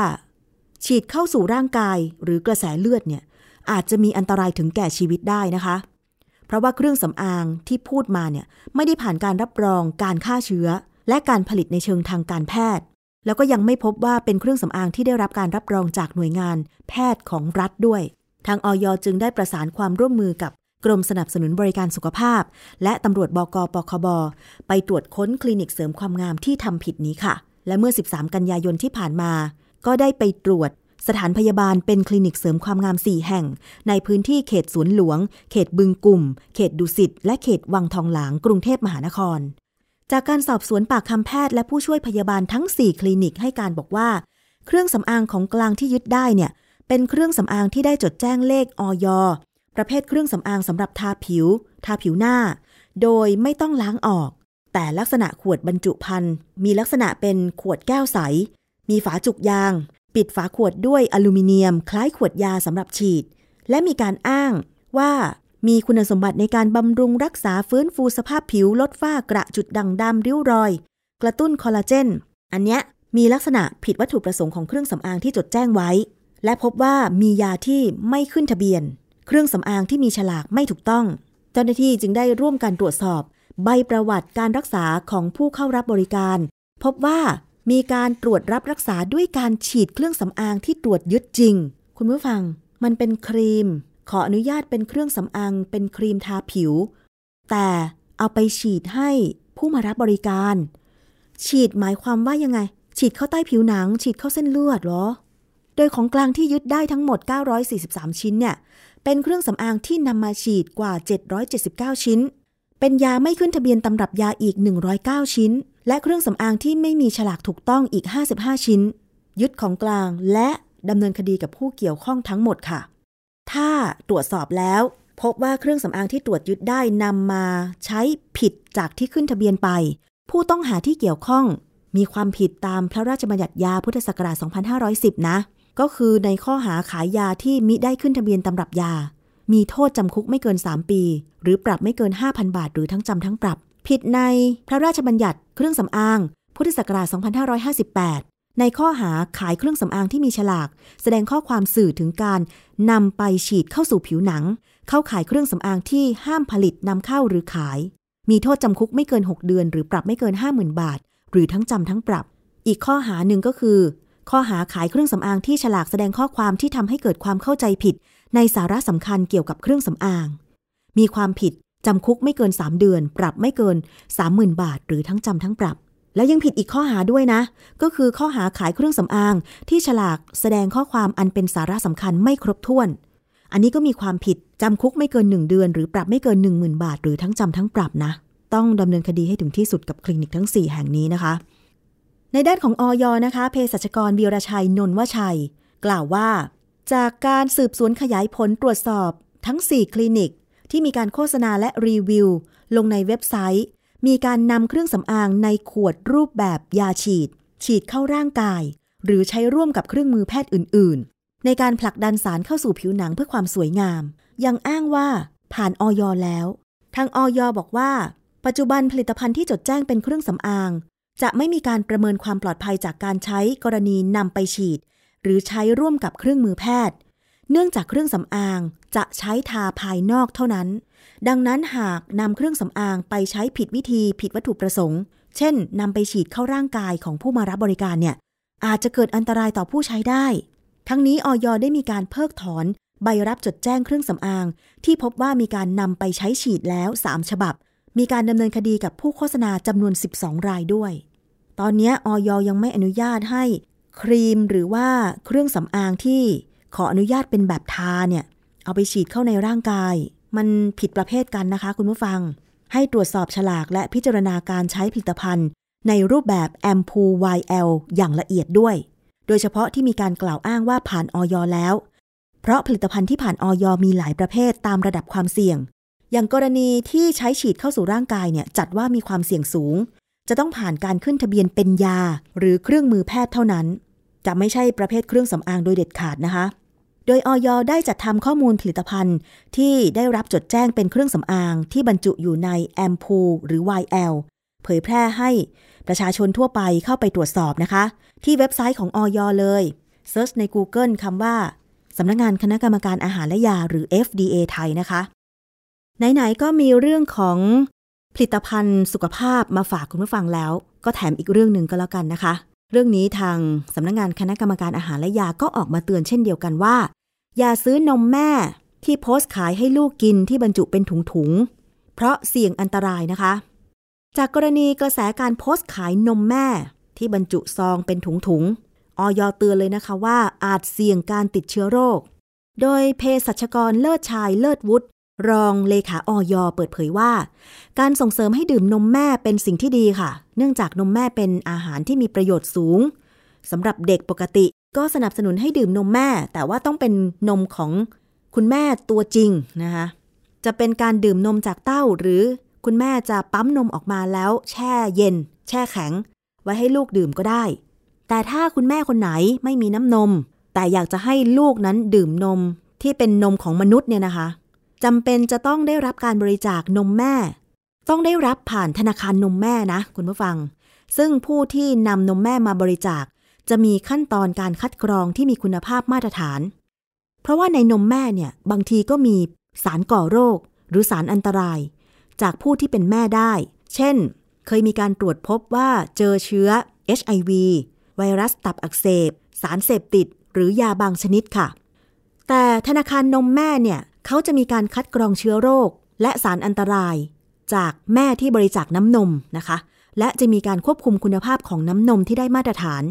ฉีดเข้าสู่ร่างกายหรือกระแสเลือดเนี่ยอาจจะมีอันตรายถึงแก่ชีวิตได้นะคะเพราะว่าเครื่องสำอางที่พูดมาเนี่ยไม่ได้ผ่านการรับรองการฆ่าเชื้อ และการผลิตในเชิงทางการแพทย์ แล้วก็ยังไม่พบว่าเป็นเครื่องสำอางที่ได้รับการรับรองจากหน่วยงาน แพทย์ของรัฐด้วย ทางออยจึงได้ประสานความร่วมมือกับกรมสนับสนุนบริการสุขภาพ และตำรวจบกปคบ ไปตรวจค้นคลินิกเสริมความงามที่ทำผิดนี้ค่ะ และเมื่อ 13 กันยายนที่ผ่านมา ก็ได้ไปตรวจสถานพยาบาลเป็นคลินิกเสริมความงาม 4 แห่ง ในพื้นที่เขตสวนหลวง เขตบึงกลุ่ม เขตดุสิต และเขตวังทองหลางกรุงเทพมหานคร จากการสอบสวนปากคำแพทย์และผู้ช่วยพยาบาลทั้ง 4 คลินิกให้การบอกว่า เครื่องสำอางของกลางที่ยึดได้เนี่ย เป็นเครื่องสำอางที่ได้จดแจ้งเลขออยประเภทเครื่องสำอางสำหรับทาผิว ทาผิวหน้า โดยไม่ต้องล้างออก แต่ลักษณะขวดบรรจุภัณฑ์มีลักษณะเป็นขวดแก้วใส มีฝาจุกยาง ปิดฝาขวดด้วยอลูมิเนียม คล้ายขวดยาสำหรับฉีด และมีการอ้างว่า มีคุณสมบัติในการบำรุงรักษาฟื้นฟูสภาพผิวลดฝ้ากระจุดด่างดำริ้วรอย กระตุ้นคอลลาเจน อันเนี้ยมีลักษณะผิดวัตถุประสงค์ของเครื่องสำอางที่จดแจ้งไว้ และพบว่ามียาที่ไม่ขึ้นทะเบียน เครื่องสำอางที่มีฉลากไม่ถูกต้อง เจ้าหน้าที่จึงได้ร่วมกันตรวจสอบ ใบประวัติการรักษาของผู้เข้ารับบริการ พบว่ามีการตรวจรับรักษาด้วยการฉีดเครื่องสำอางที่ตรวจยึดจริง คุณผู้ฟัง มันเป็นครีม ขออนุญาตเป็นเครื่องสำอางเป็นครีมทาผิว แต่เอาไปฉีดให้ผู้มารับบริการ ฉีดหมายความว่ายังไง ฉีดเข้าใต้ผิวหนัง ฉีดเข้าเส้นเลือดเหรอ โดยของกลางที่ยึดได้ทั้งหมด 943 ชิ้นเนี่ย เป็นเครื่องสำอางที่นำมาฉีดกว่า 779 ชิ้น เป็นยาไม่ขึ้นทะเบียนตำรับยาอีก 109 ชิ้น และเครื่องสำอางที่ไม่มีฉลากถูกต้องอีก 55 ชิ้น ยึดของกลางและดำเนินคดีกับผู้เกี่ยวข้องทั้งหมดค่ะ ถ้าตรวจสอบแล้ว พบว่าเครื่องสำอางที่ตรวจยึดได้นำมาใช้ผิดจากที่ขึ้นทะเบียนไป ผู้ต้องหาที่เกี่ยวข้อง มีความผิดตามพระราชบัญญัติยาพุทธศักราช 2510 นะ ก็คือในข้อหาขายยาที่มิได้ขึ้นทะเบียนตำรับยา มีโทษจำคุกไม่เกิน 3 ปี หรือปรับไม่เกิน 5,000 บาท หรือทั้งจำทั้งปรับ ผิดในพระราชบัญญัติเครื่องสำอางพุทธศักราช 2558 ในข้อหาขายเครื่องสำอางที่มีฉลาก แสดงข้อความสื่อถึงการนำไปฉีดเข้าสู่ผิวหนัง เข้าขายเครื่องสำอางที่ห้ามผลิตนำเข้าหรือขาย มีโทษจำคุกไม่เกิน 6 เดือน หรือปรับไม่เกิน 50,000 บาท หรือทั้งจำทั้งปรับ อีกข้อหาหนึ่งก็คือ ข้อหาขายเครื่องสำอางที่ฉลากแสดงข้อความที่ทำให้เกิดความเข้าใจผิด ในสาระสำคัญเกี่ยวกับเครื่องสำอาง มีความผิดจำคุกไม่เกิน 3 เดือน ปรับไม่เกิน 30,000 บาท หรือทั้งจำทั้งปรับ แล้วยังผิดอีกข้อหาด้วยนะ ก็คือข้อหาขายเครื่องสำอาง ที่ฉลากแสดงข้อความอันเป็นสาระสำคัญไม่ครบถ้วน อันนี้ก็มีความผิดจำคุกไม่เกิน 1 เดือน หรือปรับไม่เกิน 10,000 บาท หรือทั้งจำทั้งปรับนะ ต้องดำเนินคดีให้ถึงที่สุดกับคลินิกทั้ง 4 แห่งนี้นะคะ ในด้านของออยนะคะเภสัชกรบีรชัยนนวชัย กล่าวว่า จากการสืบสวนขยายผลตรวจสอบทั้ง 4 คลินิกที่มีการโฆษณาและรีวิว ลงในเว็บไซต์ มีการนำเครื่องสำอางในขวดรูปแบบยาฉีด ฉีดเข้าร่างกาย หรือใช้ร่วมกับเครื่องมือแพทย์อื่น ๆ ในการผลักดันสารเข้าสู่ผิวหนังเพื่อความสวยงาม ยังอ้างว่าผ่านออยแล้ว ทางออยบอกว่า ปัจจุบันผลิตภัณฑ์ที่จดแจ้งเป็นเครื่องสำอาง จะไม่มีการประเมินความปลอดภัยจากการใช้กรณีนำไปฉีด หรือใช้ร่วมกับเครื่องมือแพทย์ เนื่องจากเครื่องสำอางจะใช้ทาภายนอกเท่านั้น ดังนั้นหากนำเครื่องสำอางไปใช้ผิดวิธีผิดวัตถุประสงค์ เช่นนำไปฉีดเข้าร่างกายของผู้มารับบริการเนี่ย อาจจะเกิดอันตรายต่อผู้ใช้ได้ ทั้งนี้ออยได้มีการเพิกถอน ใบรับจดแจ้งเครื่องสำอาง ที่พบว่ามีการนำไปใช้ฉีดแล้ว 3 ฉบับ มีการดำเนินคดีกับผู้โฆษณาจำนวน 12 รายด้วย ตอนนี้ออยยังไม่อนุญาตให้ครีมหรือว่าเครื่องสำอางที่ขออนุญาตเป็นแบบทาเนี่ย เอาไปฉีดเข้าในร่างกาย มันผิดประเภทกันนะคะ คุณผู้ฟัง ให้ตรวจสอบฉลากและพิจารณาการใช้ผลิตภัณฑ์ ในรูปแบบแอมพู YL อย่างละเอียดด้วย โดยเฉพาะที่มีการกล่าวอ้างว่าผ่านออยแล้ว เพราะผลิตภัณฑ์ที่ผ่านออยมีหลายประเภทตามระดับความเสี่ยง อย่างกรณีที่ใช้ฉีดเข้าสู่ร่างกายเนี่ยจัดว่ามีความเสี่ยงสูง จะต้องผ่านการขึ้นทะเบียนเป็นยา หรือเครื่องมือแพทย์เท่านั้น จะไม่ใช่ประเภทเครื่องสำอางโดยเด็ดขาดนะคะ โดยออยได้จัดทำข้อมูลผลิตภัณฑ์ ที่ได้รับจดแจ้งเป็นเครื่องสำอางที่บรรจุอยู่ในแอมพูหรือ YL เผยแพร่ให้ประชาชนทั่วไปเข้าไปตรวจสอบนะคะ ที่เว็บไซต์ของออยเลยเซิร์ชใน Google คำว่าสำนักงงานคณะกรรมการอาหารและยาหรือ FDA ไทยนะคะ ไหน ๆ ก็มีเรื่องของผลิตภัณฑ์สุขภาพมาฝากคุณผู้ฟังแล้ว ก็แถมอีกเรื่องหนึ่งก็แล้วกันนะคะ เรื่องนี้ทางสำนักงงานคณะกรรมการอาหารและยาก็ออกมาเตือนเช่นเดียวกันว่า อย่าซื้อนมแม่ที่โพสต์ขายให้ลูกกินที่บรรจุเป็นถุงๆ เพราะเสี่ยงอันตรายนะคะ จากกรณีกระแสการโพสต์ขายนมแม่ที่บรรจุซองเป็นถุงๆ ออยเตือนเลยนะคะว่าอาจเสี่ยงการติดเชื้อโรค โดยเภสัชกรเลิศชายเลิศวุฒิรองเลขาออยเปิดเผยว่า การส่งเสริมให้ดื่มนมแม่เป็นสิ่งที่ดีค่ะ เนื่องจากนมแม่เป็นอาหารที่มีประโยชน์สูงสำหรับเด็กปกติ ก็สนับสนุนให้ดื่มนมแม่ แต่ว่าต้องเป็นนมของคุณแม่ตัวจริงนะคะจะเป็นการดื่มนมจากเต้าหรือคุณแม่จะปั๊มนมออกมาแล้วแช่เย็น แช่แข็ง ไว้ให้ลูกดื่มก็ได้ แต่ถ้าคุณแม่คนไหนไม่มีน้ำนม แต่อยากจะให้ลูกนั้นดื่มนมที่เป็นนมของมนุษย์เนี่ยนะคะจำเป็นจะต้องได้รับการบริจาคนมแม่ ต้องได้รับผ่านธนาคารนมแม่นะ คุณผู้ฟัง ซึ่งผู้ที่นำนมแม่มาบริจาค จะมีขั้นตอนการคัดกรองที่มีคุณภาพมาตรฐาน เพราะว่าในนมแม่เนี่ยบางทีก็มีสารก่อโรค หรือสารอันตราย จากผู้ที่เป็นแม่ได้ เช่น เคยมีการตรวจพบว่าเจอเชื้อ HIV ไวรัสตับอักเสบ สารเสพติด หรือยาบางชนิดค่ะ แต่ธนาคารนมแม่เนี่ยเขาจะมีการคัดกรองเชื้อโรค และสารอันตราย จากแม่ที่บริจาคน้ำนมนะคะ และจะมีการควบคุมคุณภาพของน้ำนมที่ได้มาตรฐาน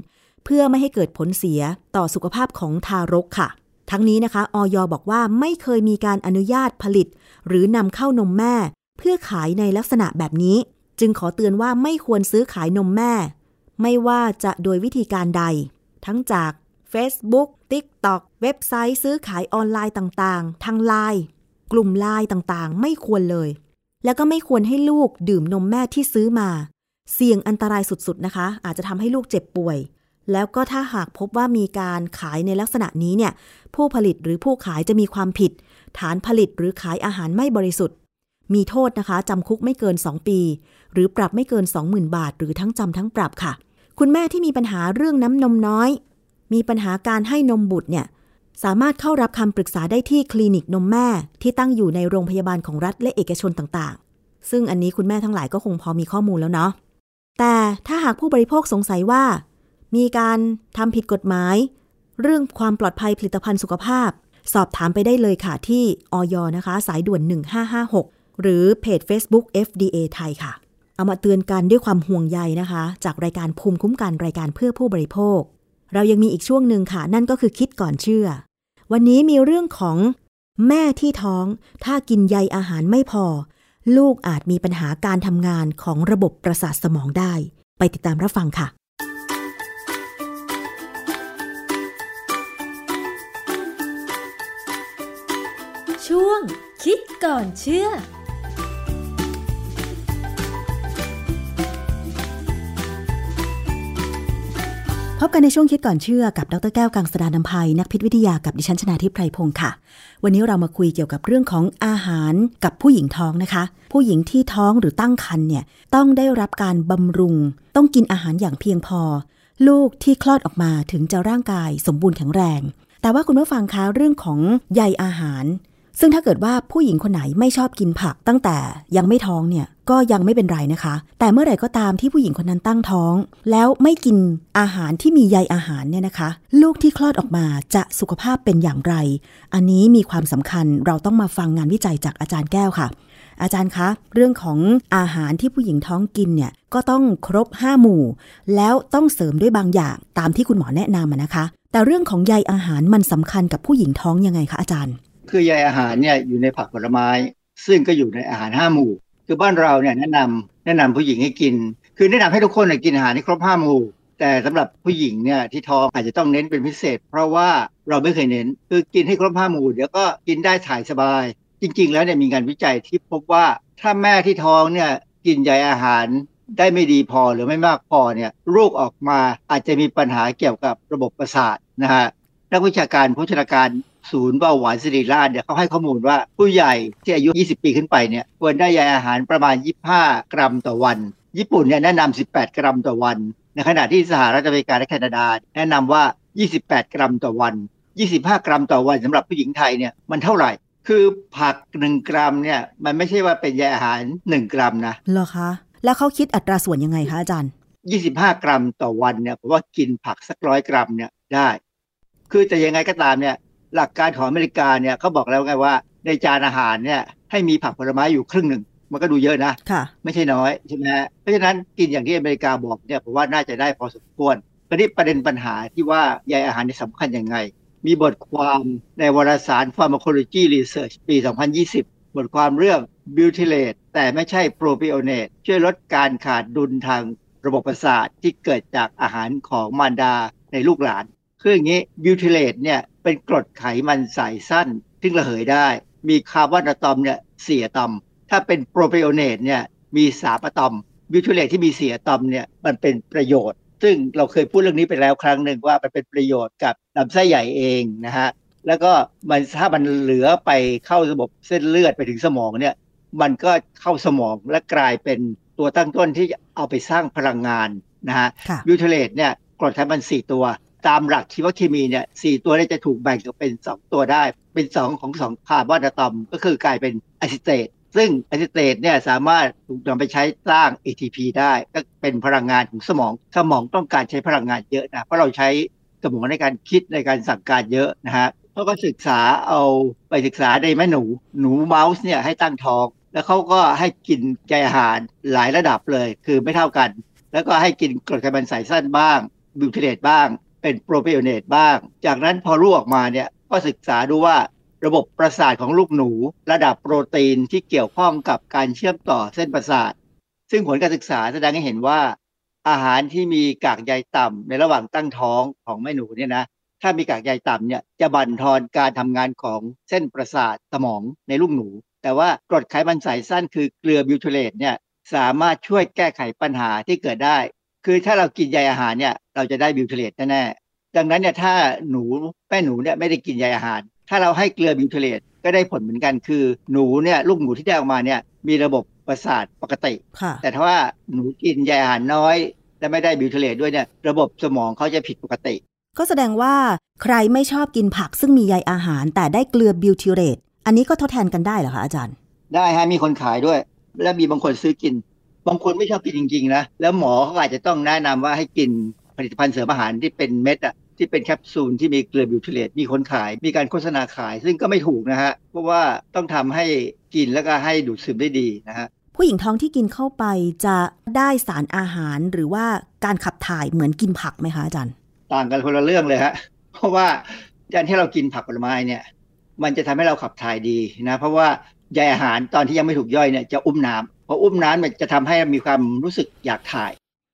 เพื่อไม่ให้เกิดผลเสียต่อสุขภาพของทารกค่ะ ทั้งนี้นะคะออยบอกว่าไม่เคยมีการอนุญาตผลิต หรือนำเข้านมแม่ เพื่อขายในลักษณะแบบนี้ จึงขอเตือนว่าไม่ควรซื้อขายนมแม่ ไม่ว่าจะโดยวิธีการใด ทั้งจาก Facebook TikTok เว็บไซต์ซื้อขายออนไลน์ต่างๆ ทางไลน์กลุ่มไลน์ต่างๆ ไม่ควรเลย แล้วก็ไม่ควรให้ลูกดื่มนมแม่ที่ซื้อมา เสี่ยงอันตรายสุดๆนะคะ อาจจะทำให้ลูกเจ็บป่วย แล้วก็ถ้าหากพบว่ามีการขายในลักษณะนี้เนี่ยผู้ผลิตหรือผู้ขายจะมีความผิด ฐานผลิตหรือขายอาหารไม่บริสุทธิ์ มีโทษนะคะจำคุกไม่เกิน 2 ปี หรือปรับไม่เกิน 20,000 บาท หรือทั้งจำทั้งปรับค่ะ คุณแม่ที่มีปัญหาเรื่องน้ำนมน้อย มีปัญหาการให้นมบุตรเนี่ยสามารถเข้ารับคำปรึกษาได้ที่คลินิกนมแม่ ที่ตั้งอยู่ในโรงพยาบาลของรัฐและเอกชนต่างๆ ซึ่งอันนี้คุณแม่ทั้งหลายก็คงพอมีข้อมูลแล้วเนาะแต่ถ้าหากผู้บริโภคสงสัยว่า มีการทำผิดกฎหมาย เรื่องความปลอดภัยผลิตภัณฑ์สุขภาพ สอบถามไปได้เลยค่ะที่ออยนะคะ สายด่วน 1556 หรือเพจ Facebook FDA ไทยค่ะ เอามาเตือนกันด้วยความห่วงใยนะคะ จากรายการภูมิคุ้มกันรายการเพื่อผู้บริโภค เรายังมีอีกช่วงหนึ่งค่ะ นั่นก็คือคิดก่อนเชื่อ วันนี้มีเรื่องของแม่ที่ท้อง ถ้ากินใยอาหารไม่พอ ลูกอาจมีปัญหาการทำงานของระบบประสาทสมองได้ ไปติดตามรับฟังค่ะ ช่วง คิดก่อนเชื่อพบกันในช่วงคิดก่อนเชื่อกับดรแก้วกังสดานนภัยนักพิษวิทยากับดิฉันชนาทิพไพรพงศ์ค่ะ วันนี้เรามาคุยเกี่ยวกับเรื่องของอาหารกับผู้หญิงท้องนะคะ ผู้หญิงที่ท้องหรือตั้งครรภ์เนี่ยต้องได้รับการบำรุง ต้องกินอาหารอย่างเพียงพอ ลูกที่คลอดออกมาถึงจะร่างกายสมบูรณ์แข็งแรง แต่ว่าคุณผู้ฟังคะเรื่องของใยอาหาร ซึ่งถ้าเกิดว่าผู้หญิงคนไหนไม่ชอบกินผักตั้งแต่ยังไม่ท้องเนี่ยก็ยังไม่เป็นไรนะคะ แต่เมื่อไหร่ก็ตามที่ผู้หญิงคนนั้นตั้งท้อง แล้วไม่กินอาหารที่มีใยอาหารเนี่ยนะคะ ลูกที่คลอดออกมาจะสุขภาพเป็นอย่างไร อันนี้มีความสำคัญเราต้องมาฟังงานวิจัยจากอาจารย์แก้วค่ะ อาจารย์คะ เรื่องของอาหารที่ผู้หญิงท้องกินเนี่ยก็ต้องครบ 5 หมู่ แล้วต้องเสริมด้วยบางอย่างตามที่คุณหมอแนะนำนะคะ แต่เรื่องของใยอาหารมันสำคัญกับผู้หญิงท้องยังไงคะอาจารย์ คือใยอาหารเนี่ยอยู่ในผักผลไม้ ซึ่งก็อยู่ในอาหารห้าหมู่ คือบ้านเราเนี่ยแนะนำแนะนำผู้หญิงให้กิน คือแนะนำให้ทุกคนกินอาหารที่ครบห้าหมู่ แต่สำหรับผู้หญิงเนี่ยที่ท้องอาจจะต้องเน้นเป็นพิเศษ เพราะว่าเราไม่เคยเน้นคือกินให้ครบห้าหมู่เดี๋ยวก็กินได้ถ่ายสบาย จริง ๆ แล้วเนี่ยมีงานวิจัยที่พบว่าถ้าแม่ที่ท้องเนี่ยกินใยอาหารได้ไม่ดีพอหรือไม่มากพอเนี่ยลูกออกมาอาจจะมีปัญหาเกี่ยวกับระบบประสาทนะฮะนักวิชาการโภชนาการ ศูนย์เบาหวานสิริราชเนี่ยเขาให้ข้อมูลว่าผู้ใหญ่ที่อายุ 20 ปีขึ้นไปเนี่ยควรได้ใยอาหารประมาณ 25 กรัมต่อวัน ญี่ปุ่นเนี่ยแนะนำ18 กรัมต่อวัน ในขณะที่สหรัฐอเมริกาและแคนาดา แนะนำว่า 28 กรัมต่อวัน 25 กรัมต่อวันสำหรับผู้หญิงไทยเนี่ยมันเท่าไหร่คือผัก 1 กรัมเนี่ยมันไม่ใช่ว่าเป็นใยอาหาร 1 กรัมนะเหรอคะแล้วเขาคิดอัตราส่วนยังไงคะอาจารย์ 25 กรัมต่อวันเนี่ยผมว่ากินผักสักร้อยกรัมเนี่ยได้ คือแต่ยังไงก็ตามเนี่ย หลักการของอเมริกาเนี่ยเขาบอกแล้วไงว่าในจานอาหารเนี่ยให้มีผักผลไม้อยู่ครึ่งหนึ่ง มันก็ดูเยอะนะค่ะไม่ใช่น้อยใช่ไหมเพราะฉะนั้นกินอย่างที่อเมริกาบอกเนี่ยผมว่าน่าจะได้พอสมควรคราวนี้ประเด็นปัญหาที่ว่าใยอาหารนี่สำคัญยังไง มีบทความในวารสาร Pharmacology Research ปี 2020 บทความเรื่อง Butyrate แต่ไม่ใช่ Propionate ช่วยลดการขาดดุลทางระบบประสาทที่เกิดจากอาหารของมารดาในลูกหลาน คืออย่างนี้ Butyrate เนี่ย เป็นกรดไขมันสายสั้นที่ระเหยได้ มีคาร์บอนอะตอมเนี่ยสี่อะตอม ถ้าเป็นโปรไบโอเนตเนี่ยมีสามอะตอม บิวทิเลตที่มีสี่อะตอมเนี่ยมันเป็นประโยชน์ ซึ่งเราเคยพูดเรื่องนี้ไปแล้วครั้งหนึ่งว่ามันเป็นประโยชน์กับลำไส้ใหญ่เองนะฮะแล้วก็มันถ้ามันเหลือไปเข้าระบบเส้นเลือดไปถึงสมองเนี่ยมันก็เข้าสมองและกลายเป็นตัวตั้งต้นที่เอาไปสร้างพลังงานนะฮะค่ะ butyrate เนี่ยกรดไขมันสี่ตัว ตามหลักชีวเคมีเนี่ยสี่ตัวนี้จะถูกแบ่งออกเป็นสองตัวได้ เป็นสองของสองคาร์บอนอะตอม ก็คือกลายเป็นอะซิเตตซึ่งอะซิเตตเนี่ยสามารถถูกนำไปใช้สร้าง ATP ได้ ก็เป็นพลังงานของสมอง สมองต้องการใช้พลังงานเยอะนะ เพราะเราใช้สมองในการคิดในการสั่งการเยอะนะฮะเขาก็ศึกษาเอาไปศึกษาในแม่หนู หนูเมาส์เนี่ยให้ตั้งท้อง แล้วเขาก็ให้กินใยอาหารหลายระดับเลย คือไม่เท่ากัน แล้วก็ให้กินกรดไขมันสายสั้นบ้าง butyrate บ้าง เป็น propionate บ้าง จากนั้นพอลูกออกมาเนี่ยก็ศึกษาดูว่าระบบประสาทของลูกหนู ระดับโปรตีนที่เกี่ยวข้องกับการเชื่อมต่อเส้นประสาท ซึ่งผลการศึกษาแสดงให้เห็นว่า อาหารที่มีกากใยต่ำในระหว่างตั้งท้องของแม่หนูเนี่ยนะถ้ามีกากใยต่ำเนี่ยจะบั่นทอนการทำงานของเส้นประสาทสมองในลูกหนู แต่ว่ากรดไขมันสายสั้นคือเกลือ butyrate เนี่ยสามารถช่วยแก้ไขปัญหาที่เกิดได้ คือถ้าเรากินใยอาหารเนี่ย เราจะได้ butyrate แน่ๆดังนั้นเนี่ยถ้าหนูแม่หนูเนี่ยไม่ได้กินใยอาหาร ถ้าเราให้เกลือ butyrate ก็ได้ผลเหมือนกันคือหนูเนี่ยลูกหนูที่ได้ออกมาเนี่ยมีระบบประสาทปกติค่ะแต่ถ้าว่าหนูกินใยอาหารน้อย และไม่ได้ butyrate ด้วยเนี่ยระบบสมองเขาจะผิดปกติ ก็แสดงว่าใครไม่ชอบกินผักซึ่งมีใยอาหาร แต่ได้เกลือ butyrate อันนี้ก็ทดแทนกันได้เหรอคะอาจารย์ ได้ฮะมีคนขายด้วย และมีบางคนซื้อกิน บางคนไม่ชอบกินจริงๆนะแล้วหมอเขาอาจจะต้องแนะนำว่าให้กินผลิตภัณฑ์เสริมอาหารที่เป็นเม็ดอะที่เป็นแคปซูลที่มีเกลือ butyrate มีคนขาย มีการโฆษณาขาย ซึ่งก็ไม่ถูกนะฮะ เพราะว่าต้องทำให้กินแล้วก็ให้ดูดซึมได้ดีนะฮะผู้หญิงท้องที่กินเข้าไปจะได้สารอาหารหรือว่าการขับถ่ายเหมือนกินผักไหมคะอาจารย์ ต่างกันคนละเรื่องเลยฮะเพราะว่าการที่เรากินผักผลไม้เนี่ย มันจะทำให้เราขับถ่ายดีนะ เพราะว่าใยอาหารตอนที่ยังไม่ถูกย่อยเนี่ยจะอุ้มน้ำ พออุ้มน้ำมันจะทำให้มีความรู้สึกอยากถ่าย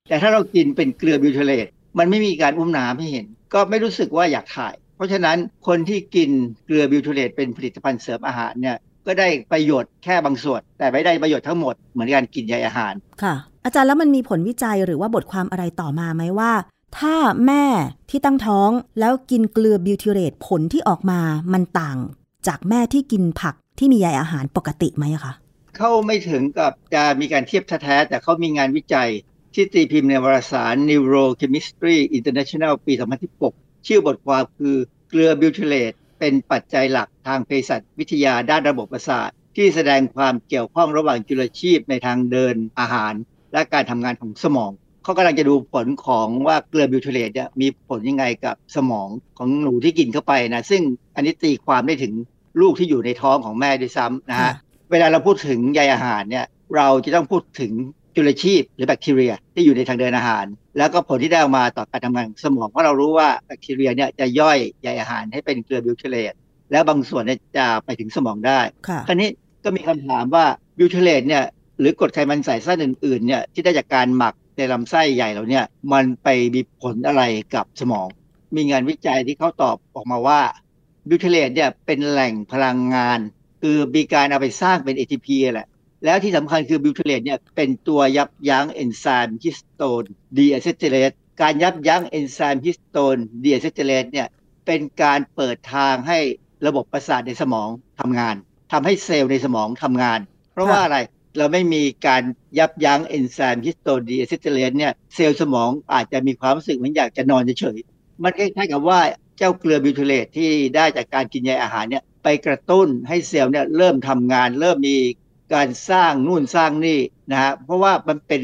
แต่ถ้าเรากินเป็นเกลือบิวเทเลตมันไม่มีการอุ้มน้ำให้เห็น ก็ไม่รู้สึกว่าอยากถ่าย เพราะฉะนั้นคนที่กินเกลือ butyrate เป็นผลิตภัณฑ์เสริมอาหารเนี่ยก็ได้ประโยชน์แค่บางส่วน แต่ไม่ได้ประโยชน์ทั้งหมดเหมือนการกินใยอาหาร ค่ะ อาจารย์แล้วมันมีผลวิจัยหรือว่าบทความอะไรต่อมาไหมว่า ถ้าแม่ที่ตั้งท้องแล้วกินเกลือ butyrate ผลที่ออกมามันต่าง จากแม่ที่กินผักที่มีใยอาหารปกติไหมคะ เขาไม่ถึงกับจะมีการเทียบแท้แต่เขามีงานวิจัย ที่ตีพิมพ์ในวารสาร Neurochemistry International ปี 2016 ชื่อบทความคือเกลือ butyrate เป็นปัจจัยหลักทางเภสัชวิทยาด้านระบบประสาท ที่แสดงความเกี่ยวข้องระหว่างจุลชีพในทางเดินอาหาร และการทำงานของสมอง เขากำลังจะดูผลของว่าเกลือ butyrate มีผลยังไงกับสมองของหนูที่กินเข้าไปนะซึ่งอันนี้ตีความได้ถึงลูกที่อยู่ในท้องของแม่ด้วยซ้ำนะฮะ เวลาเราพูดถึงใยอาหารเนี่ยเราจะต้องพูดถึงจุลชีพหรือแบคทีเรียที่อยู่ในทางเดินอาหาร แล้วก็ผลที่ได้ออกมาต่อการทำงานของสมองเพราะเรารู้ว่าแบคทีเรียเนี่ยจะย่อยใยอาหารให้เป็นเกลือ butyrate แล้วบางส่วนเนี่ยจะไปถึงสมองได้ค่ะคราวนี้ก็มีคำถามว่า butyrate เนี่ยหรือกรดไขมันสายสั้นอื่นๆเนี่ยที่ได้จากการหมักในลำไส้ใหญ่เราเนี่ยมันไปมีผลอะไรกับสมอง มีงานวิจัยที่เขาตอบออกมาว่า butyrate เนี่ยเป็นแหล่งพลังงาน คือมีการเอาไปสร้างเป็น ATP แหละ แล้วที่สำคัญคือ butyrate เนี่ยเป็นตัวยับยั้งเอนไซม์ histone deacetylase การยับยั้งเอนไซม์ histone deacetylase เนี่ยเป็นการเปิดทางให้ระบบประสาทในสมองทำงานทำให้เซลล์ในสมองทำงาน เพราะว่าอะไรเราไม่มีการยับยั้งเอนไซม์ histone deacetylase เนี่ยเซลล์สมองอาจจะมีความรู้สึกเหมือนอยากจะนอนเฉยๆมันคล้ายๆกับว่าเจ้าเกลือ butyrate ที่ได้จากการกินใยอาหารเนี่ย ไปกระตุ้นให้เซลล์เนี่ยเริ่มทำงาน เริ่มมีการสร้างนู่นสร้างนี่นะฮะเพราะว่ามันเป็น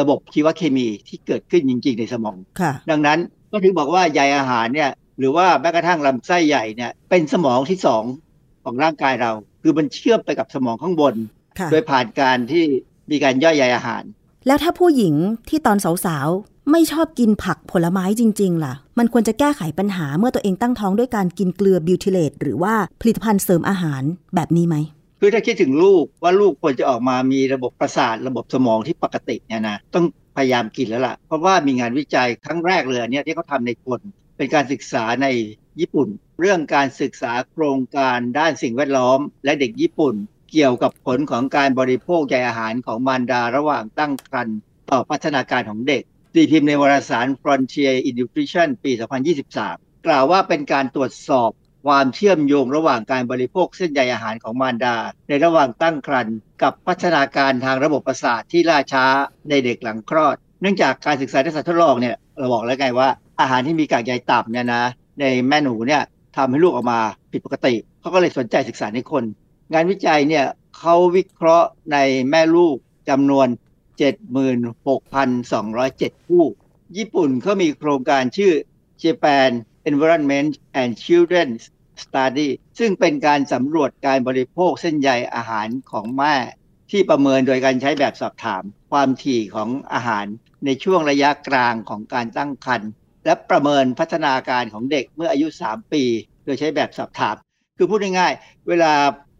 ระบบชีวเคมีที่เกิดขึ้นจริง ๆ ในสมองค่ะดังนั้นก็ถึงบอกว่าใยอาหารเนี่ยหรือว่าแม้กระทั่งลำไส้ใหญ่เนี่ยเป็นสมองที่สองของร่างกายเรา คือมันเชื่อมไปกับสมองข้างบนค่ะโดยผ่านการที่มีการย่อยใยอาหาร แล้วถ้าผู้หญิงที่ตอนสาวๆ ไม่ชอบกินผักผลไม้จริง ๆ ล่ะ มันควรจะแก้ไขปัญหาเมื่อตัวเองตั้งท้องด้วยการกินเกลือบิวทิเลตหรือว่าผลิตภัณฑ์เสริมอาหารแบบนี้ไหมคือถ้าคิดถึงลูกว่าลูกควรจะออกมามีระบบประสาทระบบสมองที่ปกติเนี่ยนะต้องพยายามกินแล้วล่ะ เพราะว่ามีงานวิจัยครั้งแรกเลยเนี่ยที่เขาทำในคนเป็นการศึกษาในญี่ปุ่น เรื่องการศึกษาโครงการด้านสิ่งแวดล้อม และเด็กญี่ปุ่น เกี่ยวกับผลของการบริโภคใยอาหารของมารดาระหว่างตั้งครรภ์ต่อพัฒนาการของเด็ก ตีพิมพ์ในวารสาร Frontier in Nutrition ปี 2023 กล่าวว่าเป็นการตรวจสอบความเชื่อมโยงระหว่างการบริโภคเส้นใยอาหารของมารดา ในระหว่างตั้งครรภ์กับพัฒนาการทางระบบประสาทที่ล่าช้าในเด็กหลังคลอด เนื่องจากการศึกษาในสัตว์ทดลองเนี่ยเราบอกแล้วไงว่าอาหารที่มีกากใยต่ำเนี่ยนะในแม่หนูเนี่ยทำให้ลูกออกมาผิดปกติเขาก็เลยสนใจศึกษาในคน งานวิจัยเนี่ยเขาวิเคราะห์ในแม่ลูกจำนวน 76,207 คู่ ญี่ปุ่นเขามีโครงการชื่อ Japan Environment and Children's Study ซึ่งเป็นการสำรวจการบริโภคเส้นใยอาหารของแม่ ที่ประเมินโดยการใช้แบบสอบถาม ความถี่ของอาหารในช่วงระยะกลางของการตั้งครรภ์และประเมินพัฒนาการของเด็กเมื่ออายุ 3 ปี โดยใช้แบบสอบถาม คือพูดง่ายๆ เวลา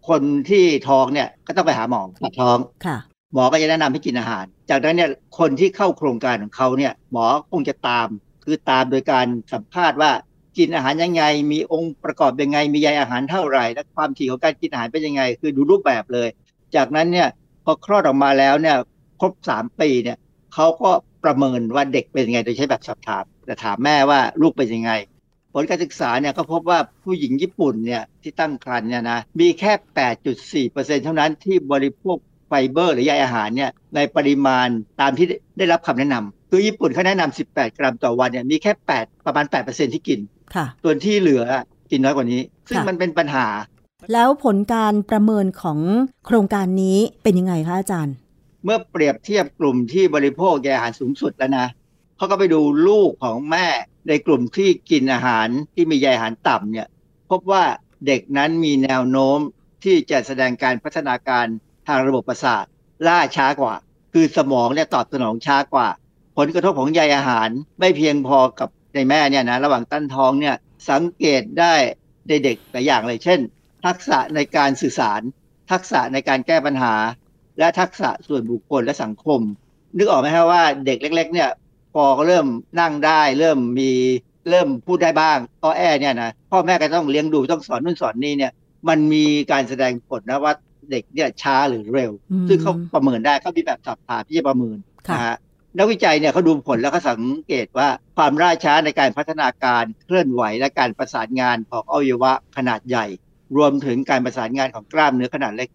คนที่ท้องเนี่ยก็ต้องไปหาหมอตัดท้องค่ะ หมอก็จะแนะนำให้กินอาหาร จากนั้นเนี่ยคนที่เข้าโครงการของเขาเนี่ยหมอคงจะตาม คือตามโดยการสัมภาษณ์ว่ากินอาหารยังไง มีองค์ประกอบยังไง มีใยอาหารเท่าไหร่ และความถี่ของการกินอาหารเป็นยังไง คือดูรูปแบบเลย จากนั้นเนี่ยพอคลอดออกมาแล้วเนี่ยครบ3ปีเนี่ยเขาก็ประเมินว่าเด็กเป็นยังไงโดยใช้แบบสอบถามแต่ถามแม่ว่าลูกเป็นยังไง ผลการศึกษาเนี่ยก็พบว่าผู้หญิงญี่ปุ่นเนี่ยที่ตั้งครรภ์เนี่ยนะมีแค่ 8.4%เท่านั้นที่บริโภค ไฟเบอร์ หรือใยอาหารเนี่ยในปริมาณตามที่ได้รับคำแนะนำคือญี่ปุ่นเขาแนะนำ18 กรัมต่อวันเนี่ยมีแค่ 8 ประมาณ 8%ที่กินค่ะส่วนที่เหลือกินน้อยกว่านี้ ซึ่งค่ะมันเป็นปัญหา แล้วผลการประเมินของโครงการนี้เป็นยังไงคะอาจารย์ เมื่อเปรียบเทียบกลุ่มที่บริโภคใยอาหารสูงสุดแล้วนะเขาก็ไปดูลูกของแม่ในกลุ่มที่กินอาหารที่มีใยอาหารต่ำเนี่ยพบว่าเด็กนั้นมีแนวโน้มที่จะแสดงการพัฒนาการ ทางระบบประสาทล่าช้ากว่า คือสมองเนี่ยตอบสนองช้ากว่า ผลกระทบของใยอาหารไม่เพียงพอกับในแม่เนี่ยนะระหว่างตั้งท้องเนี่ยสังเกตได้ในเด็กหลายอย่างเลย เช่น ทักษะในการสื่อสาร ทักษะในการแก้ปัญหา และทักษะส่วนบุคคลและสังคม นึกออกไหมครับว่าเด็กเล็ก ๆ เนี่ยพอเริ่มนั่งได้ เริ่มมีเริ่มพูดได้บ้างก็แอเนี่ยนะพ่อแม่ก็ต้องเลี้ยงดูต้องสอนนู่นสอนนี่เนี่ยมันมีการแสดงผลนะว่า เด็กเนี่ยช้าหรือเร็วอืมซึ่งเขาประเมินได้เขามีแบบสอบถามที่จะประเมินค่ะนะฮะนักวิจัยเนี่ยเขาดูผลแล้วก็สังเกตว่าความล่าช้าในการพัฒนาการเคลื่อนไหวและการประสานงานของอวัยวะขนาดใหญ่ รวมถึงการประสานงานของกล้ามเนื้อขนาดเล็ก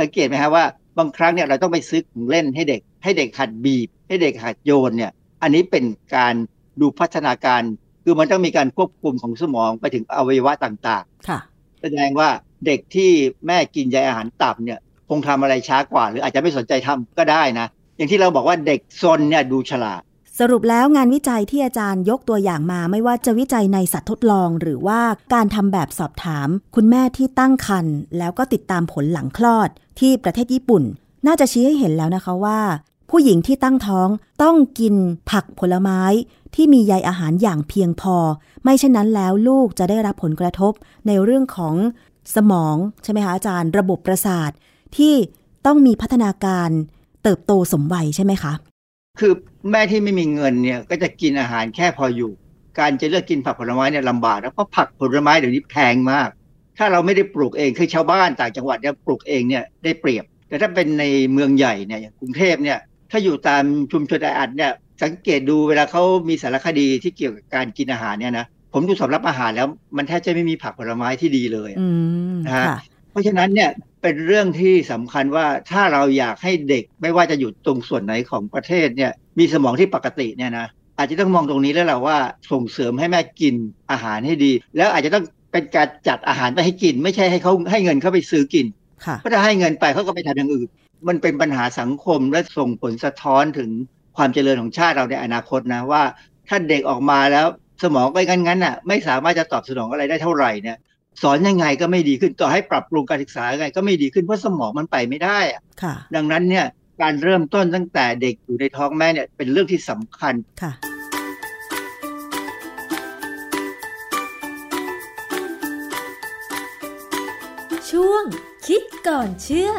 สังเกตไหมฮะว่าบางครั้งเนี่ยเราต้องไปซื้อของเล่นให้เด็ก ให้เด็กหัดบีบ ให้เด็กหัดโยนเนี่ยอันนี้เป็นการดูพัฒนาการ คือมันต้องมีการควบคุมของสมองไปถึงอวัยวะต่างค่ะๆแสดงว่า เด็กที่แม่กินใยอาหารต่ำเนี่ยคงทำอะไรช้ากว่า หรืออาจจะไม่สนใจทำก็ได้นะ อย่างที่เราบอกว่าเด็กซนเนี่ยดูฉลาด สรุปแล้วงานวิจัยที่อาจารย์ยกตัวอย่างมา ไม่ว่าจะวิจัยในสัตว์ทดลอง หรือว่าการทำแบบสอบถาม คุณแม่ที่ตั้งครรภ์แล้วก็ติดตามผลหลังคลอดที่ประเทศญี่ปุ่น น่าจะชี้ให้เห็นแล้วนะคะว่า ผู้หญิงที่ตั้งท้องต้องกินผักผลไม้ ที่มีใยอาหารอย่างเพียงพอ ไม่เช่นนั้นแล้วลูกจะได้รับผลกระทบในเรื่องของ สมองใช่ไหมคะอาจารย์ ระบบประสาทที่ต้องมีพัฒนาการเติบโตสมวัยใช่ไหมคะ คือแม่ที่ไม่มีเงินเนี่ยก็จะกินอาหารแค่พออยู่ การจะเลือกกินผักผลไม้เนี่ยลำบากนะเพราะผักผลไม้เดี๋ยวนี้แพงมาก ถ้าเราไม่ได้ปลูกเองคือชาวบ้านต่างจังหวัดเนี่ยปลูกเองเนี่ยได้เปรียบ แต่ถ้าเป็นในเมืองใหญ่เนี่ยอย่างกรุงเทพเนี่ยถ้าอยู่ตามชุมชนแออัดเนี่ยสังเกตดูเวลาเขามีสารคดีที่เกี่ยวกับการกินอาหารเนี่ยนะ ผมดูสำรับอาหารแล้วมันแทบจะไม่มีผักผลไม้ที่ดีเลยอืมนะฮะค่ะเพราะฉะนั้นเนี่ยเป็นเรื่องที่สำคัญว่าถ้าเราอยากให้เด็กไม่ว่าจะอยู่ตรงส่วนไหนของประเทศเนี่ยมีสมองที่ปกติเนี่ยนะอาจจะต้องมองตรงนี้แล้วแหละว่าส่งเสริมให้แม่กินอาหารให้ดี แล้วอาจจะต้องเป็นการจัดอาหารไปให้กิน ไม่ใช่ให้เขาให้เงินเขาไปซื้อกินค่ะเพราะถ้าให้เงินไปเขาก็ไปทำอย่างอื่น มันเป็นปัญหาสังคมและส่งผลสะท้อนถึงความเจริญของชาติเราในอนาคตนะว่า ถ้าเด็กออกมาแล้ว สมองไปงั้นๆน่ะ ไม่สามารถจะตอบสนองอะไรได้เท่าไหร่เนี่ยสอนยังไงก็ไม่ดีขึ้นต่อให้ปรับปรุงการศึกษายังไงก็ไม่ดีขึ้นเพราะสมองมันไปไม่ได้อะค่ะดังนั้นเนี่ยการเริ่มต้นตั้งแต่เด็กอยู่ในท้องแม่เนี่ยเป็นเรื่องที่สำคัญค่ะช่วงคิดก่อนเชื่อ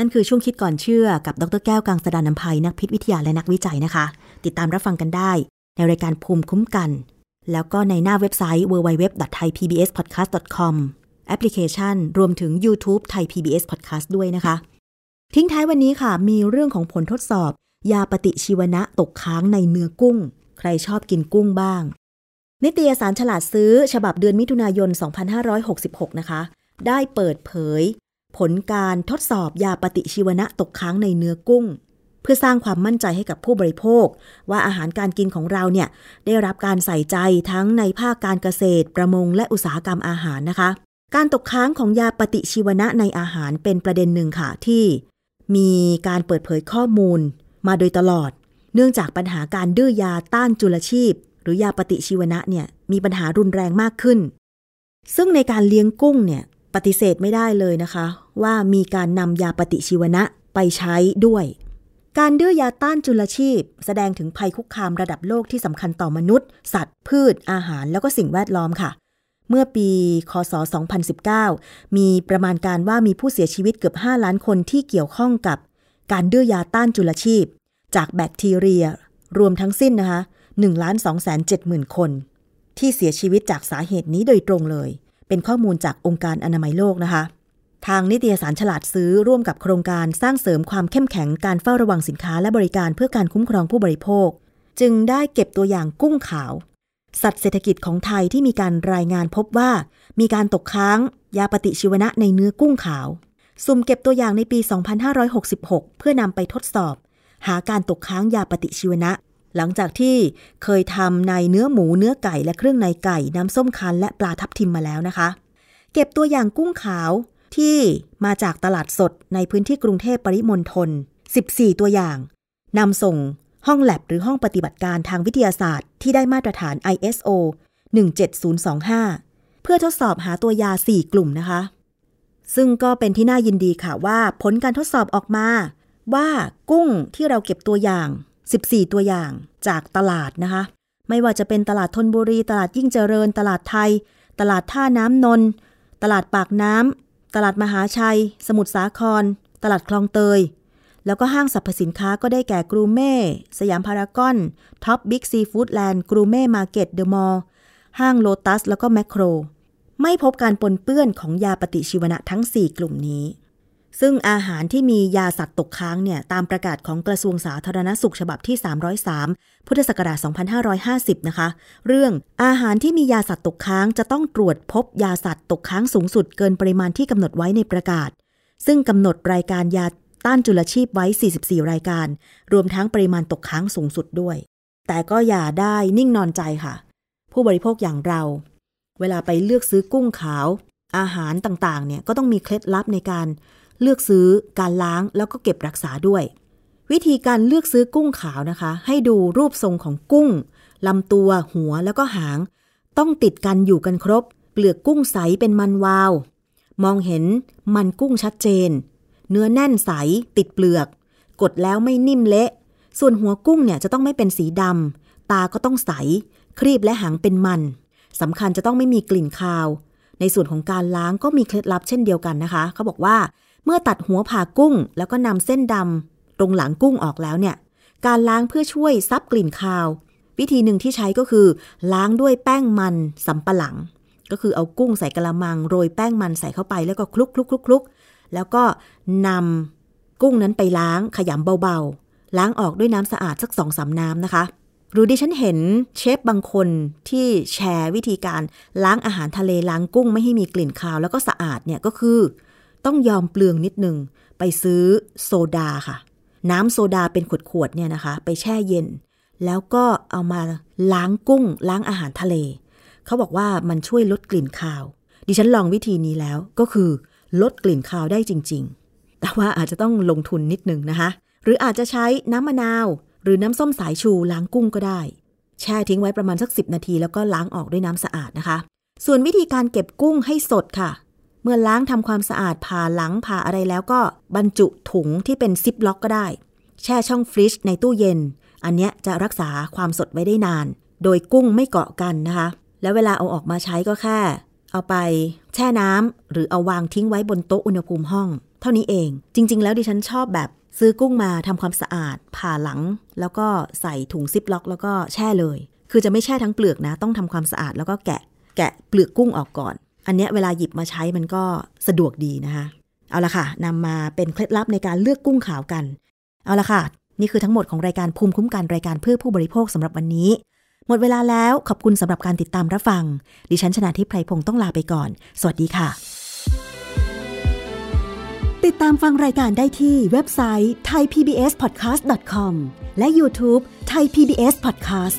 นั่นคือช่วงคิดก่อนเชื่อกับดรแก้วกังสดานนภัยนักพิษวิทยาและนักวิจัยนะคะ ติดตามรับฟังกันได้ ในรายการภูมิคุ้มกัน แล้วก็ในหน้าเว็บไซต์ www.thaipbspodcast.com แอปพลิเคชัน รวมถึง YouTube Thai PBS Podcast ด้วยนะคะ ทิ้งท้ายวันนี้ค่ะ มีเรื่องของผลทดสอบ ยาปฏิชีวนะตกค้างในเนื้อกุ้ง ใครชอบกินกุ้งบ้าง นิตยสารฉลาดซื้อ ฉบับเดือนมิถุนายน 2566 นะคะ ได้เปิดเผย ผลการทดสอบยาปฏิชีวนะตกค้างในเนื้อกุ้ง เพื่อสร้างความมั่นใจให้กับผู้บริโภค ว่าอาหารการกินของเราเนี่ยได้รับการใส่ใจทั้งในภาคการเกษตร ประมงและอุตสาหกรรมอาหารนะคะ การตกค้างของยาปฏิชีวนะในอาหารเป็นประเด็นหนึ่งค่ะที่ มีการเปิดเผยข้อมูล มาโดยตลอด เนื่องจากปัญหาการดื้อยาต้านจุลชีพ หรือยาปฏิชีวนะเนี่ยมีปัญหารุนแรงมากขึ้น ซึ่งในการเลี้ยงกุ้งเนี่ย ปฏิเสธไม่ได้เลยนะคะ ว่ามีการนำยาปฏิชีวนะไปใช้ด้วย การดื้อยาต้านจุลชีพ แสดงถึงภัยคุกคามระดับโลกที่สำคัญต่อมนุษย์ สัตว์ พืช อาหาร แล้วก็สิ่งแวดล้อมค่ะ เมื่อปี คศ 2019 มีประมาณการว่ามีผู้เสียชีวิตเกือบ 5 ล้านคนที่เกี่ยวข้องกับ การดื้อยาต้านจุลชีพ จากแบคทีเรีย รวมทั้งสิ้นนะคะ1ล้าน2 7 0 0 0 0 คน ที่เสียชีวิตจากสาเหตุนี้โดยตรงเลย เป็นข้อมูลจากองค์การอนามัยโลกนะคะ ทางนิตยสารฉลาดซื้อร่วมกับโครงการสร้างเสริมความเข้มแข็งการเฝ้าระวังสินค้าและบริการเพื่อการคุ้มครองผู้บริโภค จึงได้เก็บตัวอย่างกุ้งขาว สัตว์เศรษฐกิจของไทยที่มีการรายงานพบว่า มีการตกค้าง ยาปฏิชีวนะในเนื้อกุ้งขาว สุ่มเก็บตัวอย่างในปี 2566 เพื่อนำไปทดสอบ หาการตกค้างยาปฏิชีวนะ หลังจากที่เคยทำในเนื้อหมูเนื้อไก่และเครื่องในไก่น้ำส้มคั้นและปลาทับทิมมาแล้วนะคะ เก็บตัวอย่างกุ้งขาวที่มาจากตลาดสดในพื้นที่กรุงเทพปริมณฑล 14 ตัวอย่างนำส่งห้องแลบหรือห้องปฏิบัติการทางวิทยาศาสตร์ที่ได้มาตรฐาน ISO 17025 เพื่อทดสอบหาตัวยา 4 กลุ่มนะคะ ซึ่งก็เป็นที่น่ายินดีค่ะว่าผลการทดสอบออกมา ว่ากุ้งที่เราเก็บตัวอย่าง 14 ตัวอย่างจากตลาดนะคะ ไม่ว่าจะเป็นตลาดธนบุรี ตลาดยิ่งเจริญ ตลาดไท ตลาดท่าน้ำนน ตลาดปากน้ำ ตลาดมหาชัย สมุทรสาคร ตลาดคลองเตย แล้วก็ห้างสรรพสินค้าก็ได้แก่ Gourmet สยามพารากอน Tops Big C Foodland Gourmet Market เดอะมอลล์ ห้างโลตัส แล้วก็แมคโคร ไม่พบการปนเปื้อนของยาปฏิชีวนะทั้ง 4 กลุ่มนี้ ซึ่งอาหารที่มียาสัตว์ตกค้างเนี่ยตามประกาศของกระทรวงสาธารณสุขฉบับที่ 303 พุทธศักราช 2550 นะคะ เรื่องอาหารที่มียาสัตว์ตกค้างจะต้องตรวจพบยาสัตว์ตกค้างสูงสุดเกินปริมาณที่กำหนดไว้ในประกาศ ซึ่งกำหนดรายการยาต้านจุลชีพไว้ 44 รายการ รวมทั้งปริมาณตกค้างสูงสุดด้วย แต่ก็อย่าได้นิ่งนอนใจค่ะ ผู้บริโภคอย่างเรา เวลาไปเลือกซื้อกุ้งขาว อาหารต่างๆ เนี่ยก็ต้องมีเคล็ดลับในการ เลือกซื้อการล้างแล้วก็เก็บรักษาด้วย วิธีการเลือกซื้อกุ้งขาวนะคะ ให้ดูรูปทรงของกุ้งลำตัว หัวแล้วก็หาง ต้องติดกันอยู่กันครบ เปลือกกุ้งใสเป็นมันวาว มองเห็นมันกุ้งชัดเจน เนื้อแน่นใส ติดเปลือก กดแล้วไม่นิ่มเละ ส่วนหัวกุ้งเนี่ยจะต้องไม่เป็นสีดำตาก็ต้องใส ครีบและหางเป็นมันสำคัญจะต้องไม่มีกลิ่นคาว ในส่วนของการล้างก็มีเคล็ดลับเช่นเดียวกันนะคะ เขาบอกว่า เมื่อตัดหัวผ่ากุ้ง แล้วก็นำเส้นดำตรงหลังกุ้งออกแล้วเนี่ย การล้างเพื่อช่วยซับกลิ่นคาว วิธีหนึ่งที่ใช้ก็คือ ล้างด้วยแป้งมันสำปะหลัง ก็คือเอากุ้งใส่กระมังโรยแป้งมันใส่เข้าไปแล้วก็คลุกคลุกคลุกคลุกแล้วก็นำกุ้งนั้นไปล้างขยำเบาๆ ล้างออกด้วยน้ำสะอาดสักสองสามน้ำนะคะหรือดิฉันเห็นเชฟบางคนที่แชร์วิธีการล้างอาหารทะเลล้างกุ้งไม่ให้มีกลิ่นคาวแล้วก็สะอาดเนี่ยก็คือ ต้องยอมเปลืองนิดหนึ่งไปซื้อโซดาค่ะ น้ำโซดาเป็นขวดๆเนี่ยนะคะ ไปแช่เย็น แล้วก็เอามาล้างกุ้ง ล้างอาหารทะเล เขาบอกว่ามันช่วยลดกลิ่นคาว ดิฉันลองวิธีนี้แล้วก็คือลดกลิ่นคาวได้จริง ๆ แต่ว่าอาจจะต้องลงทุนนิดนึงนะคะ หรืออาจจะใช้น้ำมะนาว หรือน้ำส้มสายชูล้างกุ้งก็ได้ แช่ทิ้งไว้ประมาณสัก 10 นาที แล้วก็ล้างออกด้วยน้ำสะอาดนะคะ ส่วนวิธีการเก็บกุ้งให้สดค่ะ เมื่อล้างทำความสะอาดผ่าหลังผ่าอะไรแล้วก็บรรจุถุงที่เป็นซิปล็อกก็ได้ แช่ช่องฟรีซในตู้เย็น อันเนี้ยจะรักษาความสดไว้ได้นาน โดยกุ้งไม่เกาะกันนะคะ แล้วเวลาเอาออกมาใช้ก็แค่ เอาไปแช่น้ำหรือเอาวางทิ้งไว้บนโต๊ะอุณหภูมิห้อง เท่านี้เอง จริง ๆ แล้วดิฉันชอบแบบซื้อกุ้งมาทำความสะอาด ผ่าหลัง แล้วก็ใส่ถุงซิปล็อก แล้วก็แช่เลย คือจะไม่แช่ทั้งเปลือกนะ ต้องทำความสะอาดแล้วก็แกะ แกะเปลือกกุ้งออกก่อน อันเนี้ยเวลาหยิบมาใช้มันก็สะดวกดีนะคะ เอาละค่ะนำมาเป็นเคล็ดลับในการเลือกกุ้งขาวกัน เอาละค่ะ นี่คือทั้งหมดของรายการภูมิคุ้มกันรายการเพื่อผู้บริโภคสำหรับวันนี้ หมดเวลาแล้วขอบคุณสำหรับการติดตามรับฟัง ดิฉันชนะทิพไพรพงศ์ต้องลาไปก่อน สวัสดีค่ะ ติดตามฟังรายการได้ที่เว็บไซต์ thaipbspodcast.com และ YouTube Thai PBS Podcast